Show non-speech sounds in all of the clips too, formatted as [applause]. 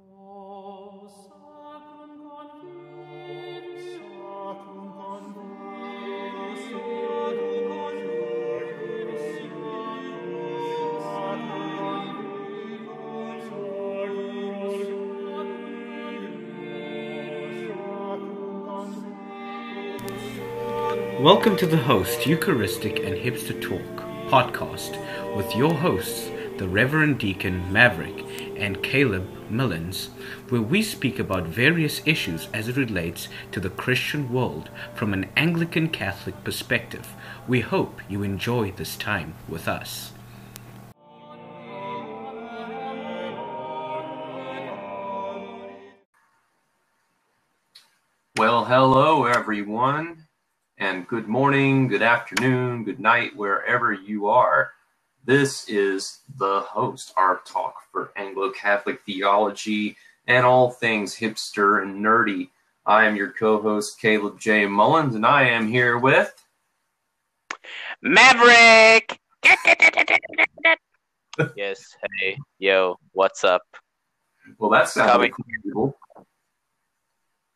Oh, Welcome to the Host Eucharistic and Hipster Talk podcast with your hosts, the Reverend Deacon Maverick and Caleb Millens, where we speak about various issues as it relates to the Christian world from an Anglican Catholic perspective. We hope you enjoy this time with us. Well, hello everyone, and good morning, good afternoon, good night, wherever you are. This is the host, our talk for Anglo Catholic theology and all things hipster and nerdy. I am your co host, Caleb J. Mullins, and I am here with Maverick! [laughs] yes, hey, yo, what's up? Well, that sounds Coming. like.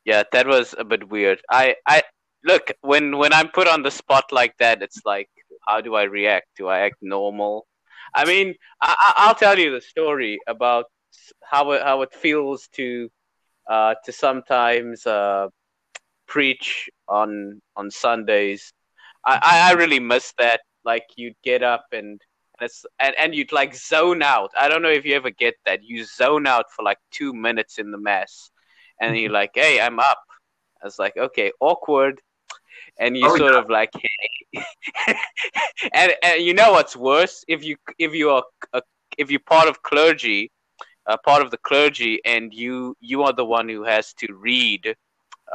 Yeah, that was a bit weird. I, I look when when I'm put on the spot like that, it's like, how do I react? Do I act normal? I mean, I, I- I'll tell you the story about how it, how it feels to uh, to sometimes uh, preach on on Sundays. I, I really miss that. Like you'd get up and and it's and, and you'd like zone out. I don't know if you ever get that. You zone out for like two minutes in the mass, and you're like, "Hey, I'm up." I was like, "Okay, awkward," and you Oh, sort yeah. of like, "Hey," [laughs] and and you know what's worse? If you if you are a, if you're part of clergy, uh, part of the clergy, and you you are the one who has to read,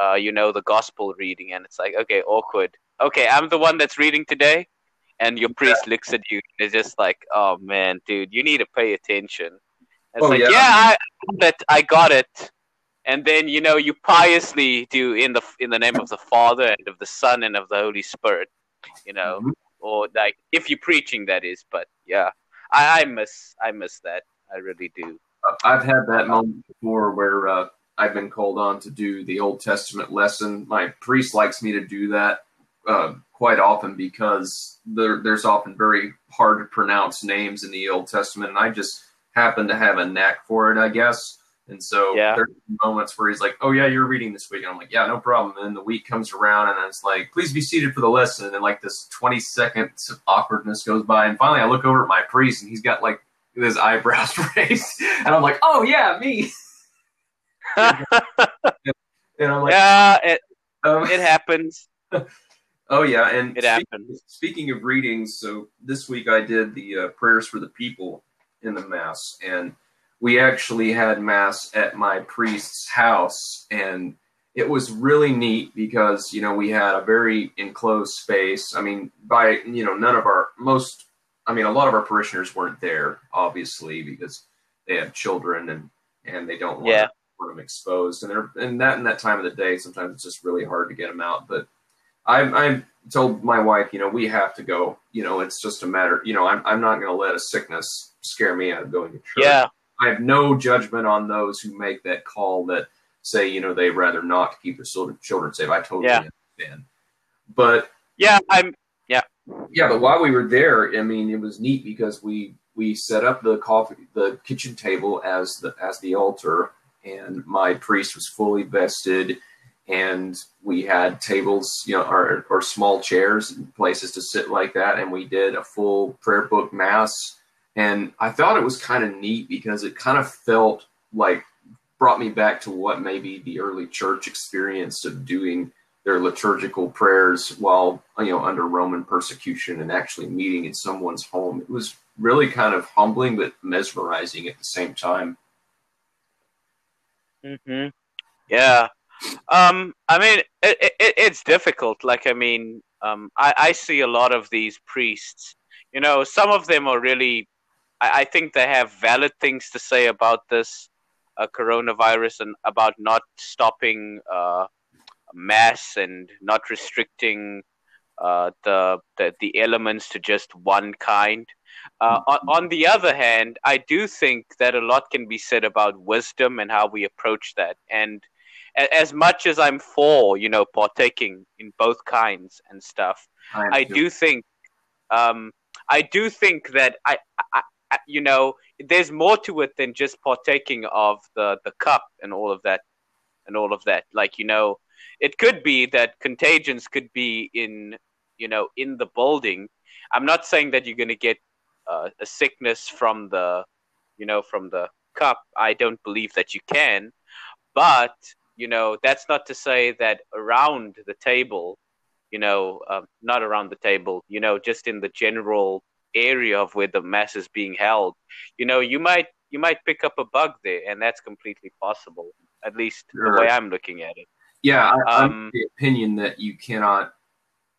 uh, you know, the gospel reading, and it's like, okay, awkward. Okay, I'm the one that's reading today, and your priest looks at you and is just like, oh man, dude, you need to pay attention. It's Oh, like, yeah. yeah, I I got it. And then you know you piously do in the in the name of the Father and of the Son and of the Holy Spirit, you know, Mhm. or like if you're preaching, that is. But yeah, I, I miss I miss that. I really do. I've had that moment before where uh, I've been called on to do the Old Testament lesson. My priest likes me to do that uh, quite often because there, there's often very hard to pronounce names in the Old Testament, and I just happen to have a knack for it, I guess. And so Yeah. there's moments where he's like, "Oh yeah, you're reading this week," and I'm like, "Yeah, no problem." And then the week comes around, and it's like, "Please be seated for the lesson." And like this 20 seconds of awkwardness goes by, and finally I look over at my priest, and he's got like his eyebrows [laughs] raised, and I'm like, "Oh yeah, me." [laughs] And I'm like, yeah, it um, it happens. [laughs] "Oh yeah." And It speak- happens. Speaking of readings, so this week I did the uh, prayers for the people in the mass, and we actually had mass at my priest's house, and it was really neat because you know we had a very enclosed space. I mean, by you know none of our most, I mean a lot of our parishioners weren't there, obviously because they have children and and they don't want, Yeah. want them exposed, and they're and that in that time of the day sometimes it's just really hard to get them out, but. I, I told my wife, you know, we have to go. You know, it's just a matter. You know, I'm I'm not going to let a sickness scare me out of going to church. Yeah, I have no judgment on those who make that call that say, you know, they rather not keep their children children safe. I totally Yeah. understand. But yeah. I'm yeah. yeah, but while we were there, I mean, it was neat because we we set up the coffee the kitchen table as the as the altar, and my priest was fully vested, and we had tables, you know, or or small chairs and places to sit like that, and we did a full prayer book mass, and I thought it was kind of neat because it kind of felt like brought me back to what maybe the early church experienced of doing their liturgical prayers while you know under Roman persecution and actually meeting in someone's home. It was really kind of humbling but mesmerizing at the same time. hmm Yeah. Um, I mean, it, it, it's difficult. Like, I mean, um, I, I see a lot of these priests. You know, some of them are really. I, I think they have valid things to say about this uh, coronavirus and about not stopping uh, mass and not restricting uh, the, the the elements to just one kind. Uh, on, on the other hand, I do think that a lot can be said about wisdom and how we approach that. And as much as I'm for, you know, partaking in both kinds and stuff, I, I do think, um, I do think that I, I, I, you know, there's more to it than just partaking of the the cup and all of that, and all of that. Like you know, it could be that contagions could be in, you know, in the building. I'm not saying that you're going to get uh, a sickness from the, you know, from the cup. I don't believe that you can, but you know, that's not to say that around the table, you know, uh, not around the table, you know, just in the general area of where the mass is being held, you know, you might you might pick up a bug there, and that's completely possible. At least sure. the way I'm looking at it. Yeah, I, am um, the opinion that you cannot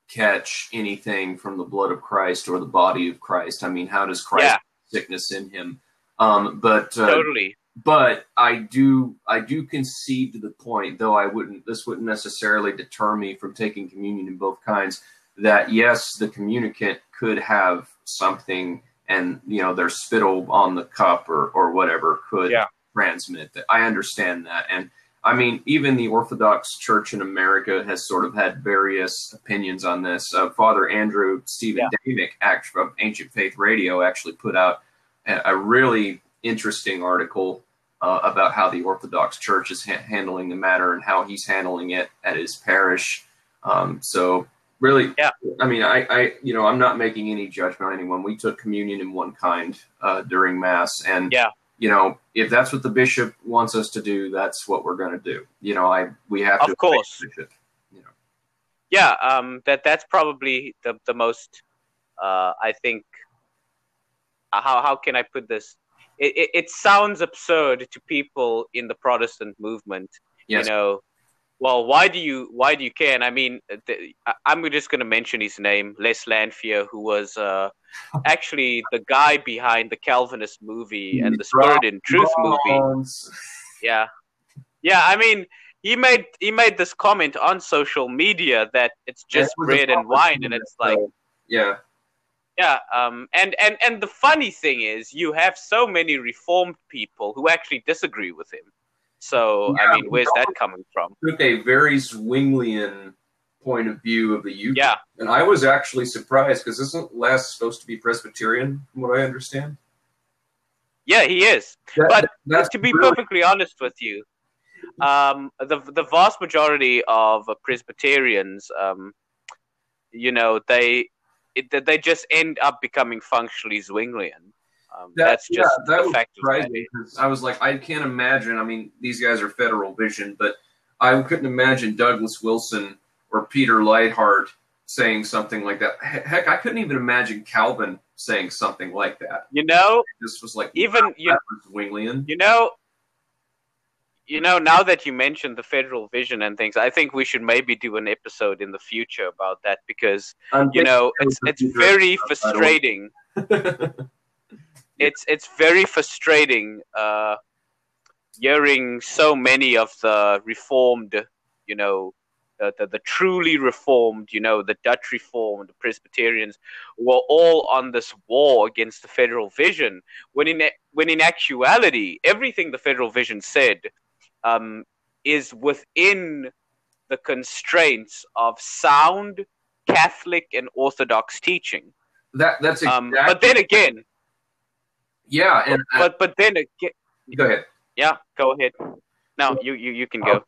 catch anything from the blood of Christ or the body of Christ. I mean, how does Christ yeah. sickness in him? Um, but uh, totally. But I do, I do concede to the point, though I wouldn't. This wouldn't necessarily deter me from taking communion in both kinds. That yes, the communicant could have something, and you know, their spittle on the cup or or whatever could yeah. transmit that. I understand that, and I mean, even the Orthodox Church in America has sort of had various opinions on this. Uh, Father Andrew Stephen yeah. Damick of Ancient Faith Radio actually put out a, a really interesting article uh, about how the Orthodox Church is ha- handling the matter and how he's handling it at his parish. Um, so really, yeah. I mean, I, I, you know, I'm not making any judgment on anyone. We took communion in one kind uh, during Mass, and yeah you know, if that's what the bishop wants us to do, that's what we're going to do. You know, I we have of to. course. Bishop, you know. Yeah, um, that that's probably the the most. Uh, I think. Uh, how how can I put this? It, it, it sounds absurd to people in the Protestant movement. Yes. You know, well, why do you why do you care? And I mean, the, I'm just going to mention his name, Les Lanphier, who was uh, [laughs] actually the guy behind the Calvinist movie and the Spirit in Truth movie. Yeah, yeah. I mean, he made he made this comment on social media that it's just bread and wine, and it's like, yeah, yeah. Um, and and and the funny thing is, you have so many reformed people who actually disagree with him. So yeah, I mean, where's that coming from? Took a very Zwinglian point of view of the youth. Yeah, and I was actually surprised because isn't Les supposed to be Presbyterian, from what I understand? Yeah, he is. That, but to be really... perfectly honest with you, um, the the vast majority of Presbyterians, um, you know, they it, they just end up becoming functionally Zwinglian. Um, that, that's just yeah, that was surprising I was like, I can't imagine. I mean, these guys are Federal Vision, but I couldn't imagine Douglas Wilson or Peter Leithart saying something like that. Heck, I couldn't even imagine Calvin saying something like that. You know, this was like even you. You know, you know, now that you mentioned the federal vision and things, I think we should maybe do an episode in the future about that because you know it's it's very frustrating. [laughs] it's it's very frustrating uh, hearing so many of the reformed, you know, the, the, the, truly reformed, you know, the Dutch reformed, the Presbyterians, were all on this war against the federal vision. When in when in actuality, everything the federal vision said um, is within the constraints of sound Catholic and Orthodox teaching. That that's exactly. Um, but then again, yeah, and but but then again, go ahead. Yeah, go ahead. No, you you you can go.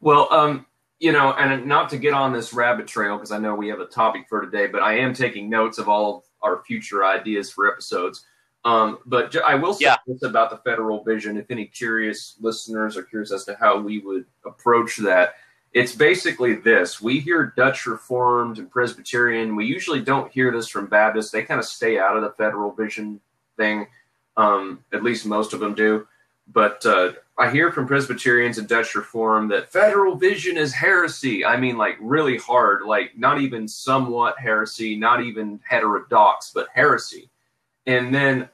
Well, um, you know, and not to get on this rabbit trail because I know we have a topic for today, but I am taking notes of all of our future ideas for episodes. Um, but I will say yeah. this about the federal vision. If any curious listeners are curious as to how we would approach that, it's basically this: we hear Dutch Reformed and Presbyterian. We usually don't hear this from Baptists. They kind of stay out of the federal vision thing. Um, at least most of them do. But uh, I hear from Presbyterians and Dutch Reform that federal vision is heresy. I mean, like really hard, like not even somewhat heresy, not even heterodox, but heresy. And then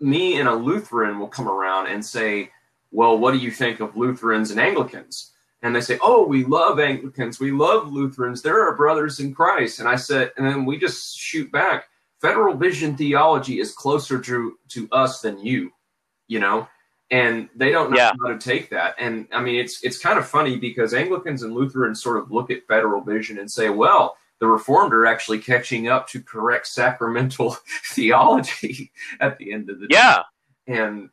me and a Lutheran will come around and say, well, what do you think of Lutherans and Anglicans? and they say, "Oh, we love Anglicans, we love Lutherans, they're our brothers in Christ." And I said, and then we just shoot back. Federal vision theology is closer to to us than you, you know, and they don't know Yeah. how to take that. And I mean, it's it's kind of funny because Anglicans and Lutherans sort of look at federal vision and say, "Well." The Reformed are actually catching up to correct sacramental [laughs] theology [laughs] at the end of the day Yeah. and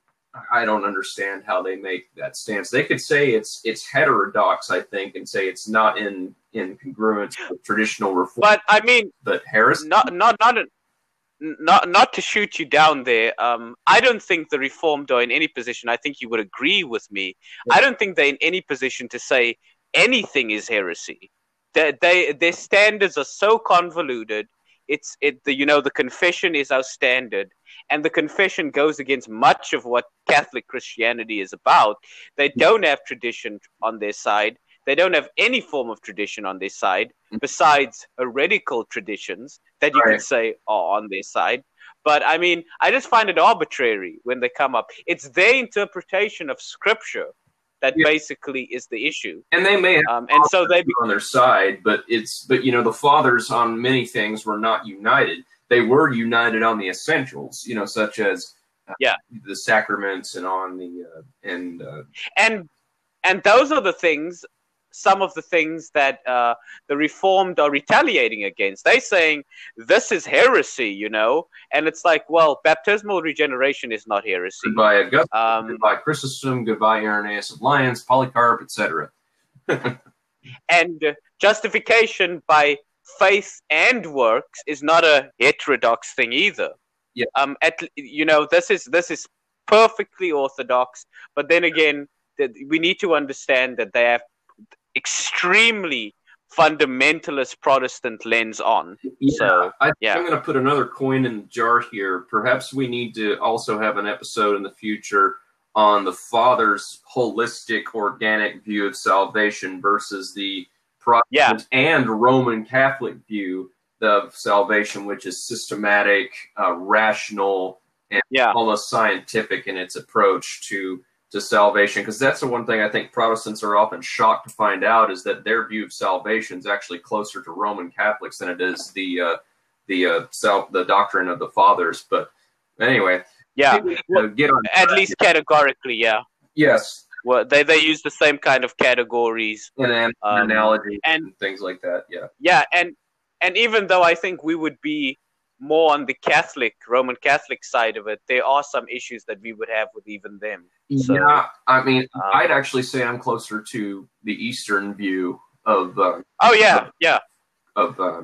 I don't understand how they make that stance. They could say it's it's heterodox, I think, and say it's not in in congruence with traditional reform, But I mean, but heresy. not not not not not to shoot you down there. Um, I don't think the reformed are in any position. I think you would agree with me. I don't think they're in any position to say anything is heresy. They, they their standards are so convoluted. It's it the you know the confession is our standard, and the confession goes against much of what Catholic Christianity is about. They don't have tradition on their side. They don't have any form of tradition on their side besides heretical traditions that you Right. could say are on their side. But I mean, I just find it arbitrary when they come up. It's their interpretation of scripture that Yeah. basically is the issue. and they may have Um, and so they, on their side, but it's but you know the fathers on many things were not united. They were united on the essentials, you know, such as uh, Yeah. the sacraments and on the uh, and uh, and and those are the things some of the things that uh, the reformed are retaliating against. They're saying this is heresy you know and it's like well baptismal regeneration is not heresy goodbye Augustine, um, goodbye Chrysostom, goodbye Irenaeus of Lyons, Polycarp, etc. [laughs] and uh, justification by faith and works is not a heterodox thing either Yeah. um at you know this is this is perfectly orthodox but then again we need to understand that they have extremely fundamentalist protestant lens on Yeah, So, I, yeah. I'm going to put another coin in the jar here. Perhaps we need to also have an episode in the future on the Father's holistic, organic view of salvation versus the Protestant and Roman Catholic view of salvation, which is systematic, uh, rational, yeah almost scientific in its approach to to salvation because that's the one thing I think Protestants are often shocked to find out is that their view of salvation is actually closer to Roman Catholics than it is the uh, the uh, self the doctrine of the fathers. But anyway, yeah uh, get on at least categorically yeah yes, well they, they use the same kind of categories and an Um, analogy and- and things like that. Yeah, yeah and and even though i think we would be more on the catholic roman catholic side of it there are some issues that we would have with even them So, yeah. I mean, um, I'd actually say I'm closer to the Eastern view of uh, oh yeah yeah of uh,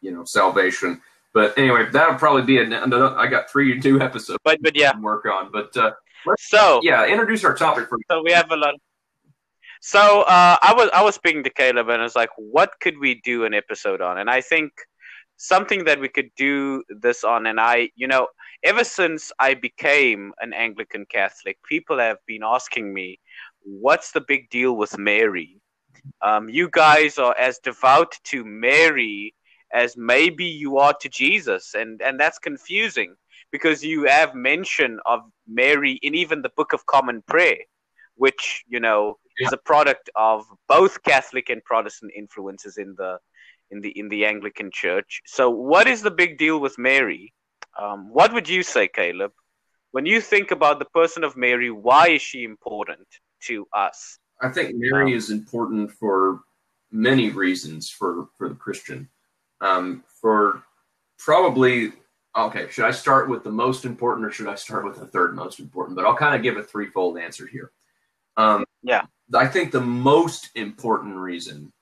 you know salvation. But anyway, that'll probably be an, another. I got three new episodes but but yeah to work on. But uh, so yeah, introduce our topic for so we have a lot so uh i was i was speaking to caleb and i was like what could we do an episode on and i think something that we could do this on. And i you know ever since i became an anglican catholic people have been asking me what's the big deal with mary? Um, you guys are as devout to mary as maybe you are to jesus. And and that's confusing because you have mention of mary in even the book of common prayer which you know is a product of both catholic and protestant influences in the in the in the Anglican Church. So, what is the big deal with Mary? Um, what would you say, Caleb? When you think about the person of Mary, why is she important to us? I think Mary is important for many reasons for for the Christian. Um, for probably okay, should I start with the most important or should I start with the third most important? But I'll kind of give a threefold answer here. Um, Yeah. I think the most important reason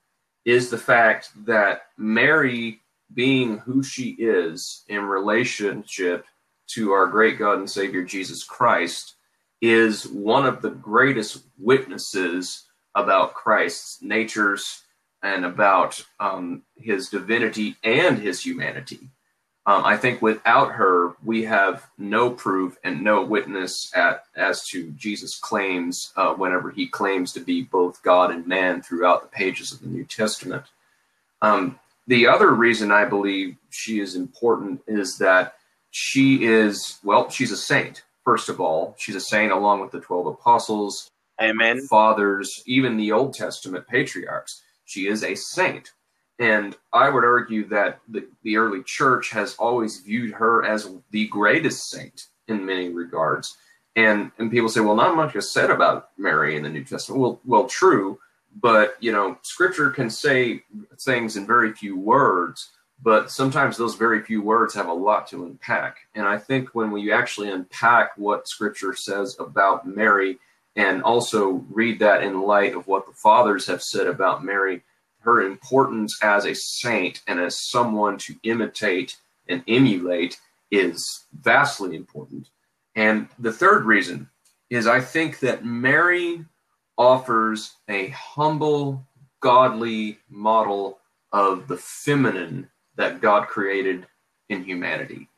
is the fact that Mary, being who she is in relationship to our great God and Savior Jesus Christ, is one of the greatest witnesses about Christ's natures and about um, his divinity and his humanity. Um, I think without her, we have no proof and no witness at, as to Jesus' claims uh, whenever he claims to be both God and man throughout the pages of the New Testament. Um, the other reason I believe she is important is that she is, well, she's a saint, first of all. She's a saint along with the 12 apostles. Amen. fathers, even the Old Testament patriarchs. She is a saint. And I would argue that the, the early church has always viewed her as the greatest saint in many regards. And and people say, well, not much is said about Mary in the New Testament. Well, well, true, but you know, Scripture can say things in very few words, but sometimes those very few words have a lot to unpack. And I think when we actually unpack what Scripture says about Mary, and also read that in light of what the fathers have said about Mary, her importance as a saint and as someone to imitate and emulate is vastly important. And the third reason is I think that Mary offers a humble, godly model of the feminine that God created in humanity.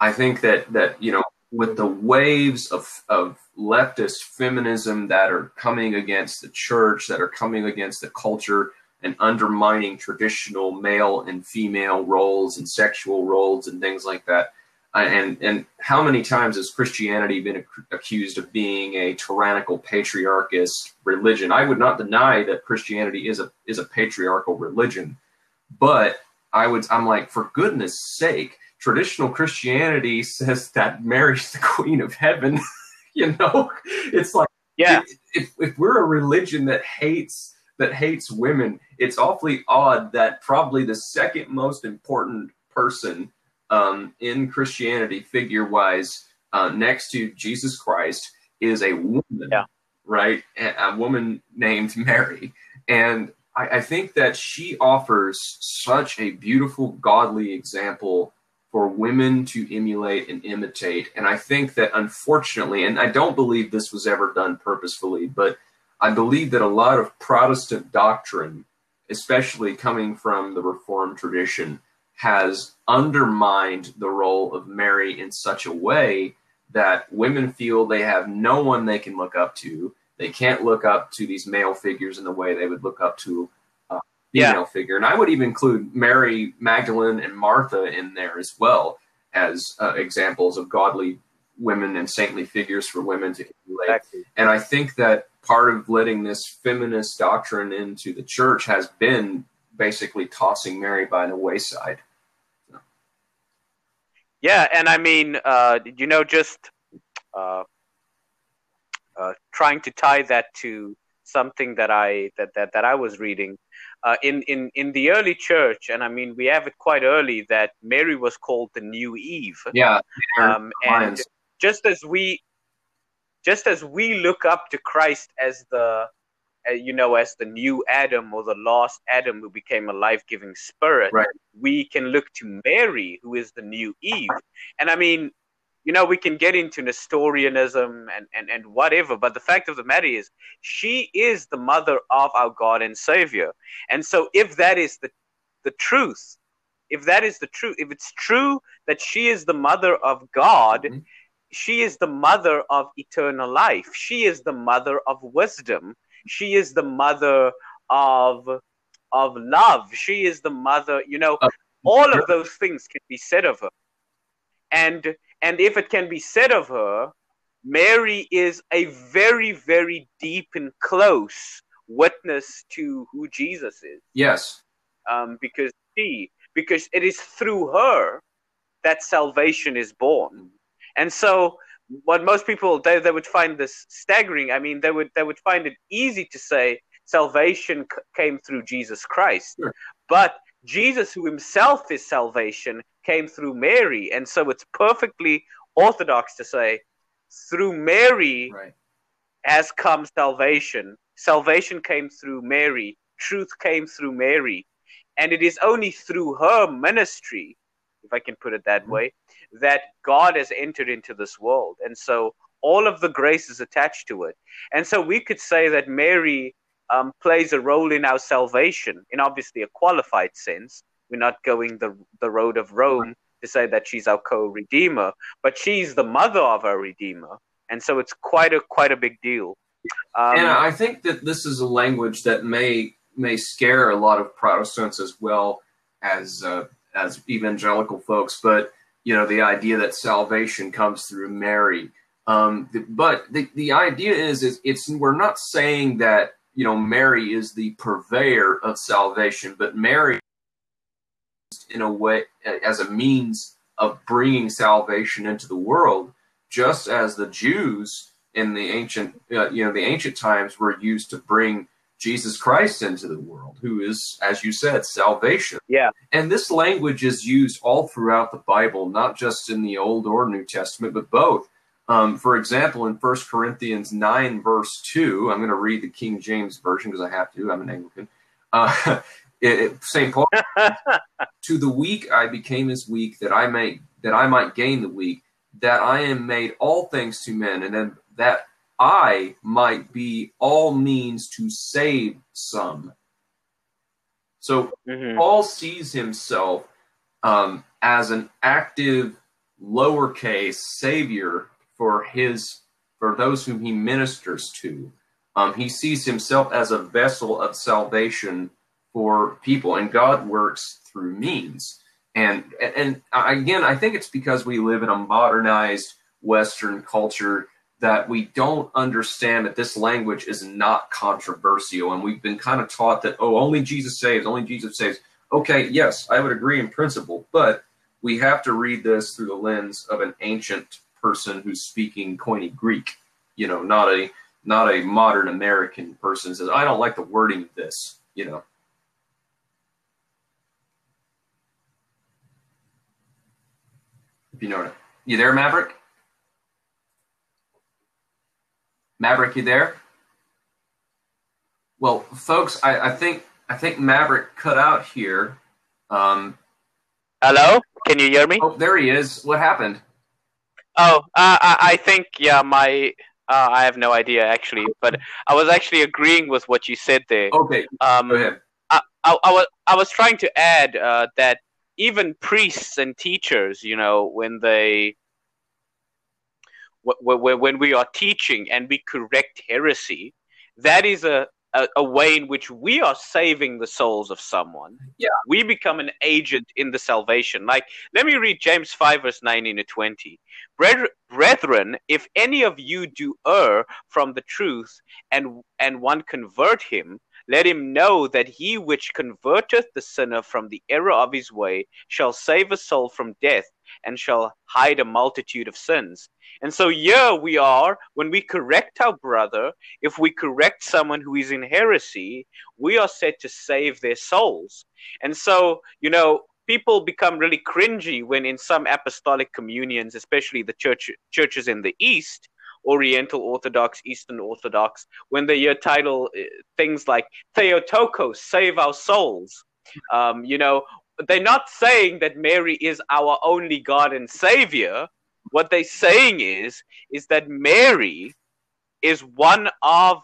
I think that that you know with the waves of of leftist feminism that are coming against the church, that are coming against the culture and undermining traditional male and female roles and sexual roles and things like that. And and how many times has Christianity been ac- accused of being a tyrannical patriarchist religion? I would not deny that Christianity is a is a patriarchal religion, but I would I'm like for goodness sake, traditional Christianity says that Mary's the queen of heaven. [laughs] you know, it's like Yeah. if if we're a religion that hates that hates women, it's awfully odd that probably the second most important person um, in Christianity, figure wise, uh, next to Jesus Christ, is a woman, Yeah. right? A, a woman named Mary. And I, I think that she offers such a beautiful, godly example for women to emulate and imitate. And I think that unfortunately, and I don't believe this was ever done purposefully, but I believe that a lot of Protestant doctrine, especially coming from the Reformed tradition, has undermined the role of Mary in such a way that women feel they have no one they can look up to. They can't look up to these male figures in the way they would look up to a female Yeah. figure. And I would even include Mary Magdalene and Martha in there as well as uh, examples of godly women and saintly figures for women to emulate. Exactly. And I think that part of letting this feminist doctrine into the church has been basically tossing Mary by the wayside. Yeah, and I mean, uh, you know, just uh, uh, trying to tie that to something that I that that, that I was reading uh, in in in the early church, and I mean, we have it quite early that Mary was called the new Eve. Yeah. Um, and. Just as we just as we look up to Christ as the uh, you know as the new Adam or the last Adam who became a life-giving spirit Right. we can look to Mary who is the new Eve and I mean you know we can get into Nestorianism and, and and whatever but the fact of the matter is she is the mother of our God and Savior and so if that is the the truth if that is the truth if it's true that she is the mother of God Mhm. She is the mother of eternal life. She is the mother of wisdom. She is the mother of of love. She is the mother you know Of- all of those things can be said of her. And and if it can be said of her mary is a very very deep and close witness to who jesus is. Yes. um, because she because it is through her that salvation is born and so what most people they, they would find this staggering i mean they would they would find it easy to say salvation c- came through jesus christ Sure. but jesus who himself is salvation came through mary and so it's perfectly orthodox to say through mary Right. has come salvation. Salvation came through Mary. Truth came through Mary. And it is only through her ministry, if I can put it that Mhm. way, that God has entered into this world. And so all of the grace is attached to it. And so we could say that Mary um, plays a role in our salvation, in obviously a qualified sense. We're not going the, the road of Rome to say that she's our co redeemer, but she's the mother of our redeemer. And so it's quite a quite a big deal. Um, and I think that this is a language that may may scare a lot of Protestants as well as uh, as evangelical folks. But you know, the idea that salvation comes through Mary. Um, the, but the, the idea is, is it's we're not saying that you know Mary is the purveyor of salvation, but Mary in a way as a means of bringing salvation into the world, just as the Jews in the ancient uh, you know the ancient times were used to bring Jesus Christ into the world, who is, as you said, salvation. Yeah. And this language is used all throughout the Bible, not just in the Old or New Testament, but both. Um, for example, in 1 Corinthians 9, verse 2, I'm going to read the King James Version because I have to, I'm an Anglican. Uh, [laughs] St. Paul, [laughs] to the weak I became as weak that I may that I might gain the weak, that I am made all things to men, and then that I might be all means to save some. So mm-hmm. Paul sees himself um, as an active lowercase savior for his for those whom he ministers to. Um, he sees himself as a vessel of salvation for people, and God works through means. And and again, I think it's because we live in a modernized Western culture that we don't understand that this language is not controversial. And we've been kind of taught that, oh, only Jesus saves, only Jesus saves. Okay, yes, I would agree in principle, but we have to read this through the lens of an ancient person who's speaking Koine Greek, you know, not a not a modern American person says, I don't like the wording of this, you know. You know you there, Maverick? Maverick, you there? Well, folks, I, I think I think Maverick cut out here. Um, Hello, can you hear me? Oh, there he is. What happened? Oh, uh, I, I think yeah, my uh, I have no idea actually, but I was actually agreeing with what you said there. Okay, um, go ahead. I, I, I, was I was trying to add uh, that even priests and teachers, you know, when they when we are teaching and we correct heresy, that is a, a, a, way in which we are saving the souls of someone. Yeah. We become an agent in the salvation. Like, let me read James 5, verse 19 to 20. Brethren, if any of you do err from the truth and, and one convert him, let him know that he which converteth the sinner from the error of his way shall save a soul from death and shall hide a multitude of sins. And so here we are, when we correct our brother, if we correct someone who is in heresy, we are set to save their souls. And so, you know, people become really cringy when in some apostolic communions, especially the church churches in the East, Oriental Orthodox, Eastern Orthodox, when they hear title uh, things like Theotokos, save our souls. Um, you know, they're not saying that Mary is our only God and Savior. What they're saying is, is that Mary is one of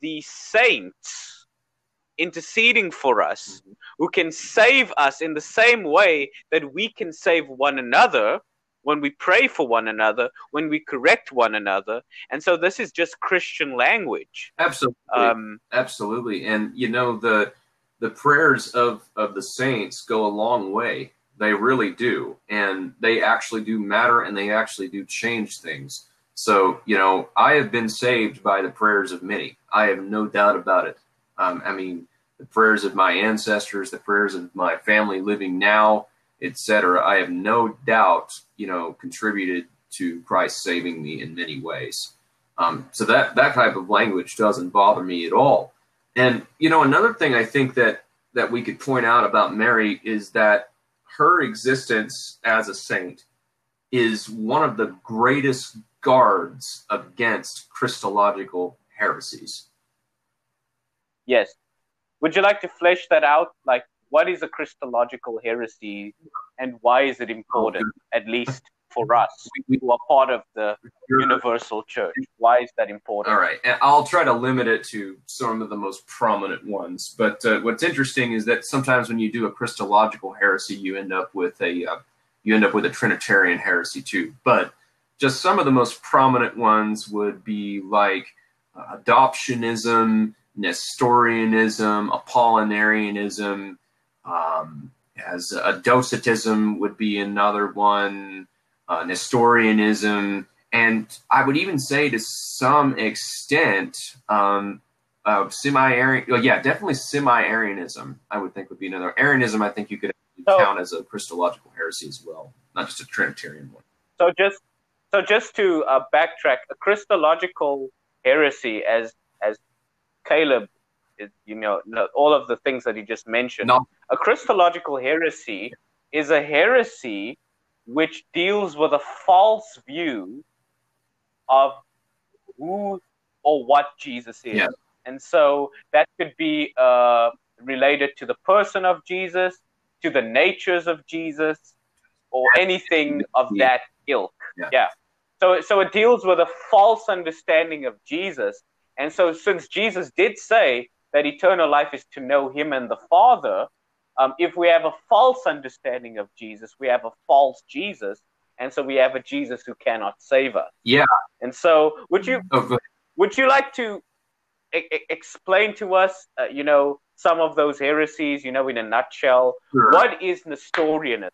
the saints interceding for us mm-hmm. who can save us in the same way that we can save one another when we pray for one another, when we correct one another. And so this is just Christian language. Absolutely. Um, Absolutely. And you know, the the prayers of, of the saints go a long way. They really do. And they actually do matter and they actually do change things. So, you know, I have been saved by the prayers of many. I have no doubt about it. Um, I mean, the prayers of my ancestors, the prayers of my family living now, etc. I have no doubt, you know, contributed to Christ saving me in many ways. Um, so that that type of language doesn't bother me at all. And you know, another thing I think that that we could point out about Mary is that her existence as a saint is one of the greatest guards against Christological heresies. Yes. Would you like to flesh that out? Like, what is a Christological heresy and why is it important, at least for us who are part of the universal church? Why is that important? All right. And I'll try to limit it to some of the most prominent ones. But uh, what's interesting is that sometimes when you do a Christological heresy, you end up with a uh, you end up with a Trinitarian heresy too. But just some of the most prominent ones would be like uh, adoptionism, Nestorianism, Apollinarianism, um, as a Docetism would be another one, uh, Nestorianism, and I would even say to some extent, um, uh, semi-Arian, well, yeah, definitely semi-Arianism. I would think would be another Arianism. I think you could So- count as a Christological heresy as well, not just a Trinitarian one. So just so just to uh, backtrack, a Christological heresy, as as Caleb, is, you know, all of the things that he just mentioned. No. A Christological heresy is a heresy which deals with a false view of who or what Jesus is. Yeah. And so that could be uh, related to the person of Jesus, to the natures of Jesus, or anything of Yeah. that ilk. Yeah. So, so it deals with a false understanding of Jesus. And so, since Jesus did say that eternal life is to know Him and the Father, um, if we have a false understanding of Jesus, we have a false Jesus, and so we have a Jesus who cannot save us. Yeah. And so, would you Oh, would you like to explain to us, uh, you know, some of those heresies, you know, in a nutshell? Sure. What is Nestorianism?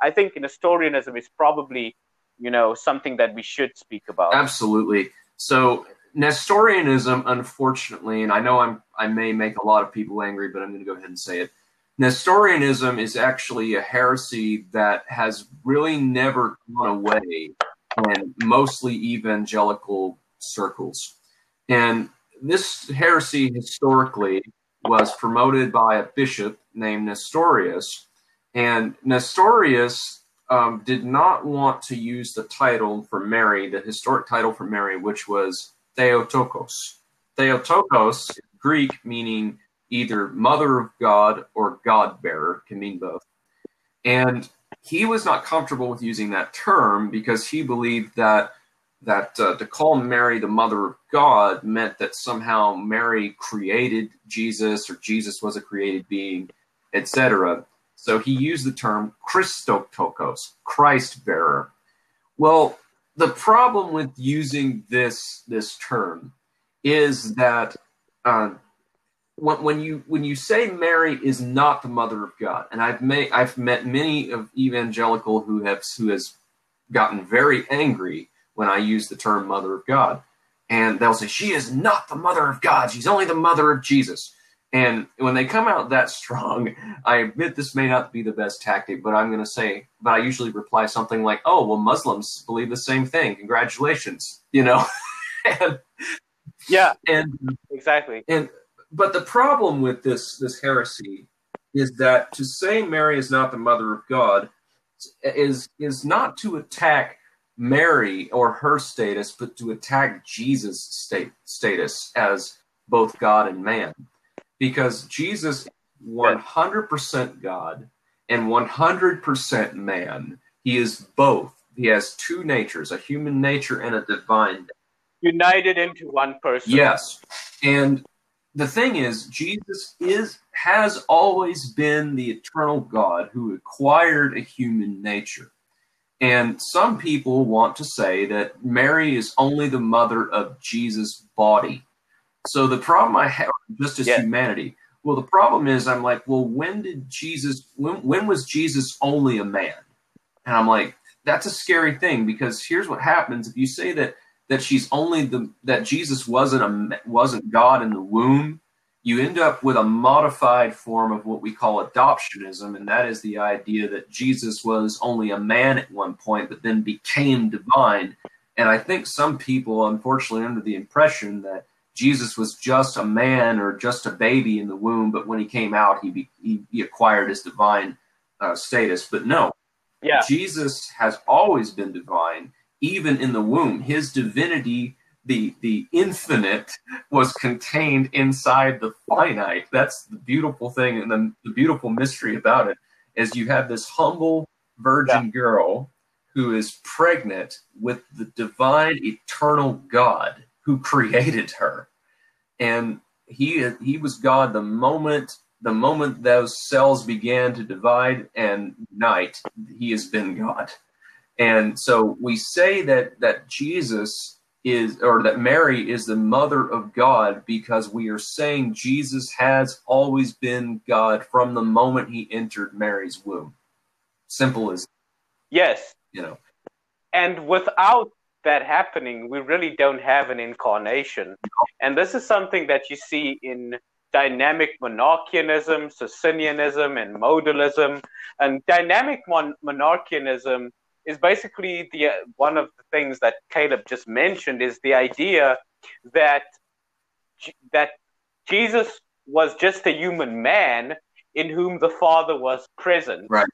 I think Nestorianism is probably, you know, something that we should speak about. Absolutely. So Nestorianism, unfortunately, and I know I'm I may make a lot of people angry, but I'm going to go ahead and say it. Nestorianism is actually a heresy that has really never gone away in mostly evangelical circles. And this heresy historically was promoted by a bishop named Nestorius. And Nestorius um, did not want to use the title for Mary, the historic title for Mary, which was Theotokos. Theotokos, Greek, meaning either mother of God or God bearer, can mean both. And he was not comfortable with using that term because he believed that that uh, to call Mary the mother of God meant that somehow Mary created Jesus or Jesus was a created being, etc. So he used the term Christotokos, Christ bearer. Well, the problem with using this this term is that uh, when, when you when you say Mary is not the mother of God, and I've met I've met many of evangelical who have who has gotten very angry when I use the term mother of God, and they'll say she is not the mother of God; she's only the mother of Jesus. And when they come out that strong, I admit this may not be the best tactic, but I'm going to say, but I usually reply something like, "Oh, well, Muslims believe the same thing. Congratulations," you know. [laughs] and, Yeah, and exactly. and but the problem with this this heresy is that to say Mary is not the mother of God is is not to attack Mary or her status, but to attack Jesus' state status as both God and man, because Jesus one hundred percent God and one hundred percent man. He is both. He has two natures: a human nature and a divine United into one person. Yes. And the thing is, Jesus is has always been the eternal God who acquired a human nature. And some people want to say that Mary is only the mother of Jesus' body. So the problem I have just as Yeah. humanity. Well, the problem is I'm like, well, when did Jesus when when was Jesus only a man? And I'm like, that's a scary thing because here's what happens if you say that that she's only the that Jesus wasn't a wasn't God in the womb, you end up with a modified form of what we call adoptionism, and that is the idea that Jesus was only a man at one point, but then became divine. And I think some people, unfortunately, under the impression that Jesus was just a man or just a baby in the womb, but when he came out, he be, he, he acquired his divine uh, status. But no, Yeah. Jesus has always been divine, even in the womb. His divinity, the the infinite, was contained inside the finite. That's the beautiful thing, and the, the beautiful mystery about it is you have this humble virgin girl who is pregnant with the divine, eternal God who created her, and he he was God the moment the moment those cells began to divide and unite, he has been God. And so we say that that Jesus is or that Mary is the mother of God because we are saying Jesus has always been God from the moment he entered Mary's womb. Simple as Yes. you know. And without that happening, we really don't have an incarnation. And this is something that you see in dynamic monarchianism, Socinianism, and modalism. And dynamic mon- monarchianism is basically the uh, one of the things that Caleb just mentioned is the idea that that Jesus was just a human man in whom the Father was present right.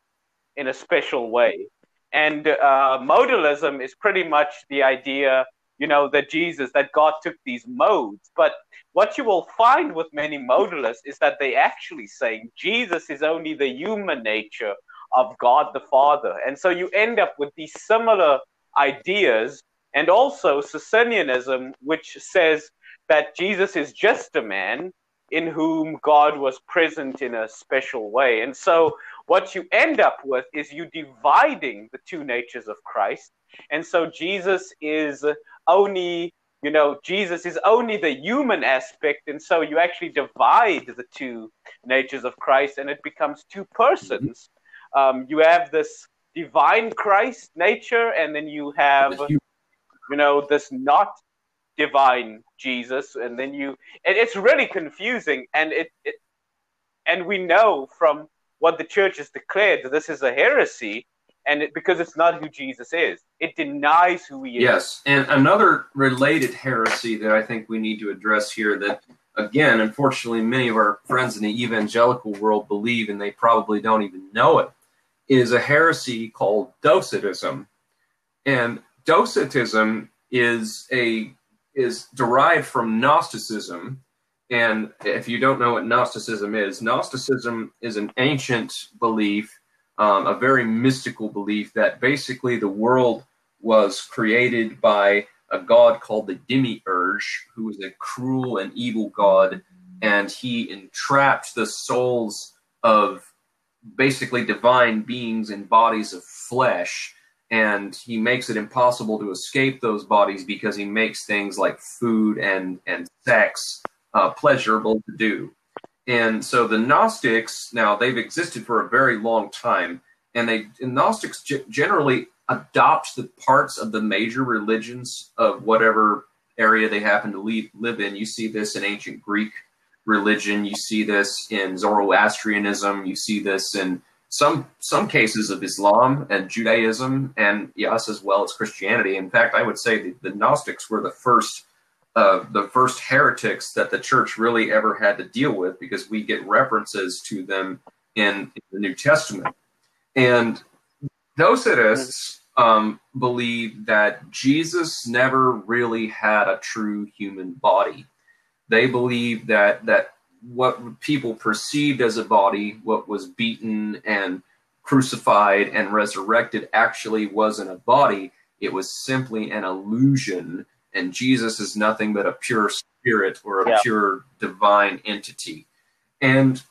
in a special way. And uh, modalism is pretty much the idea, you know, that Jesus, that God took these modes. But what you will find with many modalists is that they actually saying Jesus is only the human nature of God the Father. And so you end up with these similar ideas and also Socinianism, which says that Jesus is just a man in whom God was present in a special way. And so what you end up with is you dividing the two natures of Christ. And so Jesus is only, you know, Jesus is only the human aspect. And so you actually divide the two natures of Christ and it becomes two persons. Um, you have this divine Christ nature, and then you have, you know, this not divine Jesus, and then you, and it's really confusing, and it, it and we know from what the church has declared that this is a heresy, and it, because it's not who Jesus is, it denies who he is. Yes, and another related heresy that I think we need to address here that. Again, unfortunately, many of our friends in the evangelical world believe, and they probably don't even know it, is a heresy called Docetism. And Docetism is a is derived from Gnosticism. And if you don't know what Gnosticism is, Gnosticism is an ancient belief, um, a very mystical belief that basically the world was created by a god called the Demiurge, who was a cruel and evil god, and he entrapped the souls of basically divine beings in bodies of flesh and he makes it impossible to escape those bodies because he makes things like food and and sex uh, pleasurable to do. And so the Gnostics now they've existed for a very long time, and they and Gnostics g- generally adopt the parts of the major religions of whatever area they happen to leave, live in. You see this in ancient Greek religion, you see this in Zoroastrianism, you see this in some some cases of Islam and Judaism, and yes, as well as Christianity. In fact, I would say the, the Gnostics were the first uh, the first heretics that the church really ever had to deal with, because we get references to them in, in the New Testament. And Docetists um, believe that Jesus never really had a true human body. They believe that that what people perceived as a body, what was beaten and crucified and resurrected, actually wasn't a body. It was simply an illusion. And Jesus is nothing but a pure spirit or a yeah. pure divine entity. And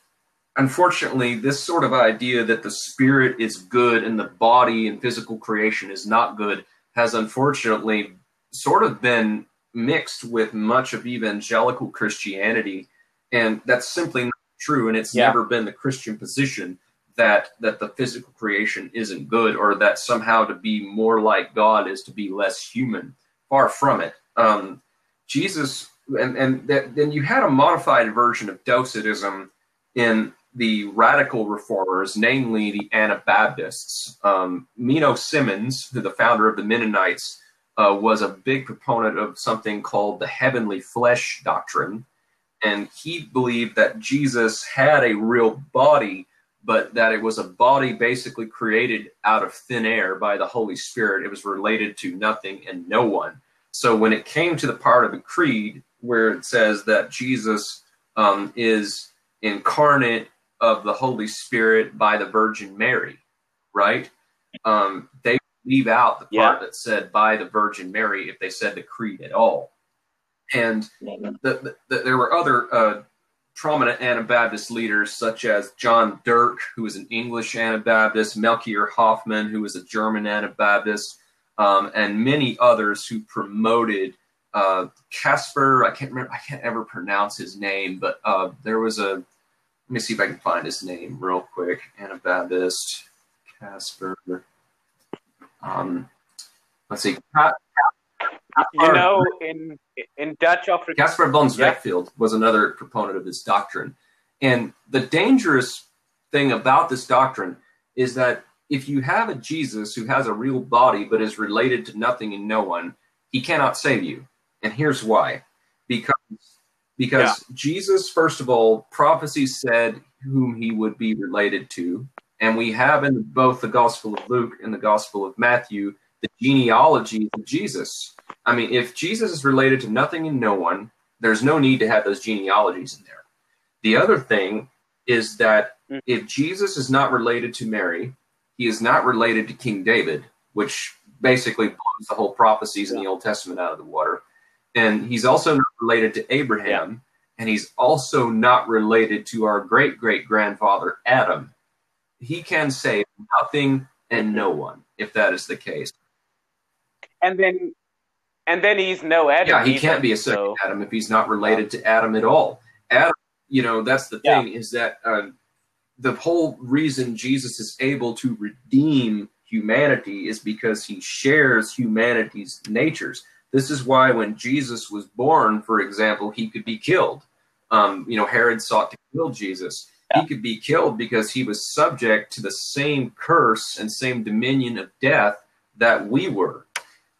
unfortunately, this sort of idea that the spirit is good and the body and physical creation is not good has unfortunately sort of been mixed with much of evangelical Christianity and that's simply not true and it's yeah. never been the christian position that that the physical creation isn't good or that somehow to be more like god is to be less human far from it um, jesus and and that, then you had a modified version of docetism in the radical reformers, namely the Anabaptists. Um, Menno Simons, who the founder of the Mennonites, uh, was a big proponent of something called the heavenly flesh doctrine, and he believed that Jesus had a real body, but that it was a body basically created out of thin air by the Holy Spirit. It was related to nothing and no one. So when it came to the part of the creed where it says that Jesus um, is incarnate of the Holy Spirit by the Virgin Mary, right? Um, they leave out the part yeah. that said by the Virgin Mary if they said the creed at all. And the, the, the, there were other uh, prominent Anabaptist leaders, such as John Dirk, who was an English Anabaptist, Melchior Hoffman, who was a German Anabaptist, um, and many others who promoted uh, Casper. I can't remember. I can't ever pronounce his name, but uh, there was a. Let me see if I can find his name real quick. Anabaptist Casper. Um, let's see. you know, in in Dutch Africa, Caspar von Yeah. Was another proponent of this doctrine. And the dangerous thing about this doctrine is that if you have a Jesus who has a real body but is related to nothing and no one, he cannot save you. And here's why. Because because Jesus, first of all, prophecy said whom he would be related to. And we have in both the Gospel of Luke and the Gospel of Matthew the genealogy of Jesus. I mean, if Jesus is related to nothing and no one, there's no need to have those genealogies in there. The other thing is that if Jesus is not related to Mary, he is not related to King David, which basically blows the whole prophecies in the Old Testament out of the water. And he's also not related to Abraham, and he's also not related to our great great grandfather Adam. He can save nothing and no one if that is the case. and then and then he's no Adam. Yeah, he either, can't be a second so- Adam if he's not related to Adam at all. Adam, you know, that's the Yeah. thing is that uh, the whole reason Jesus is able to redeem humanity is because he shares humanity's natures. This is why when Jesus was born, for example, he could be killed. Um, you know, Herod sought to kill Jesus. He could be killed because he was subject to the same curse and same dominion of death that we were.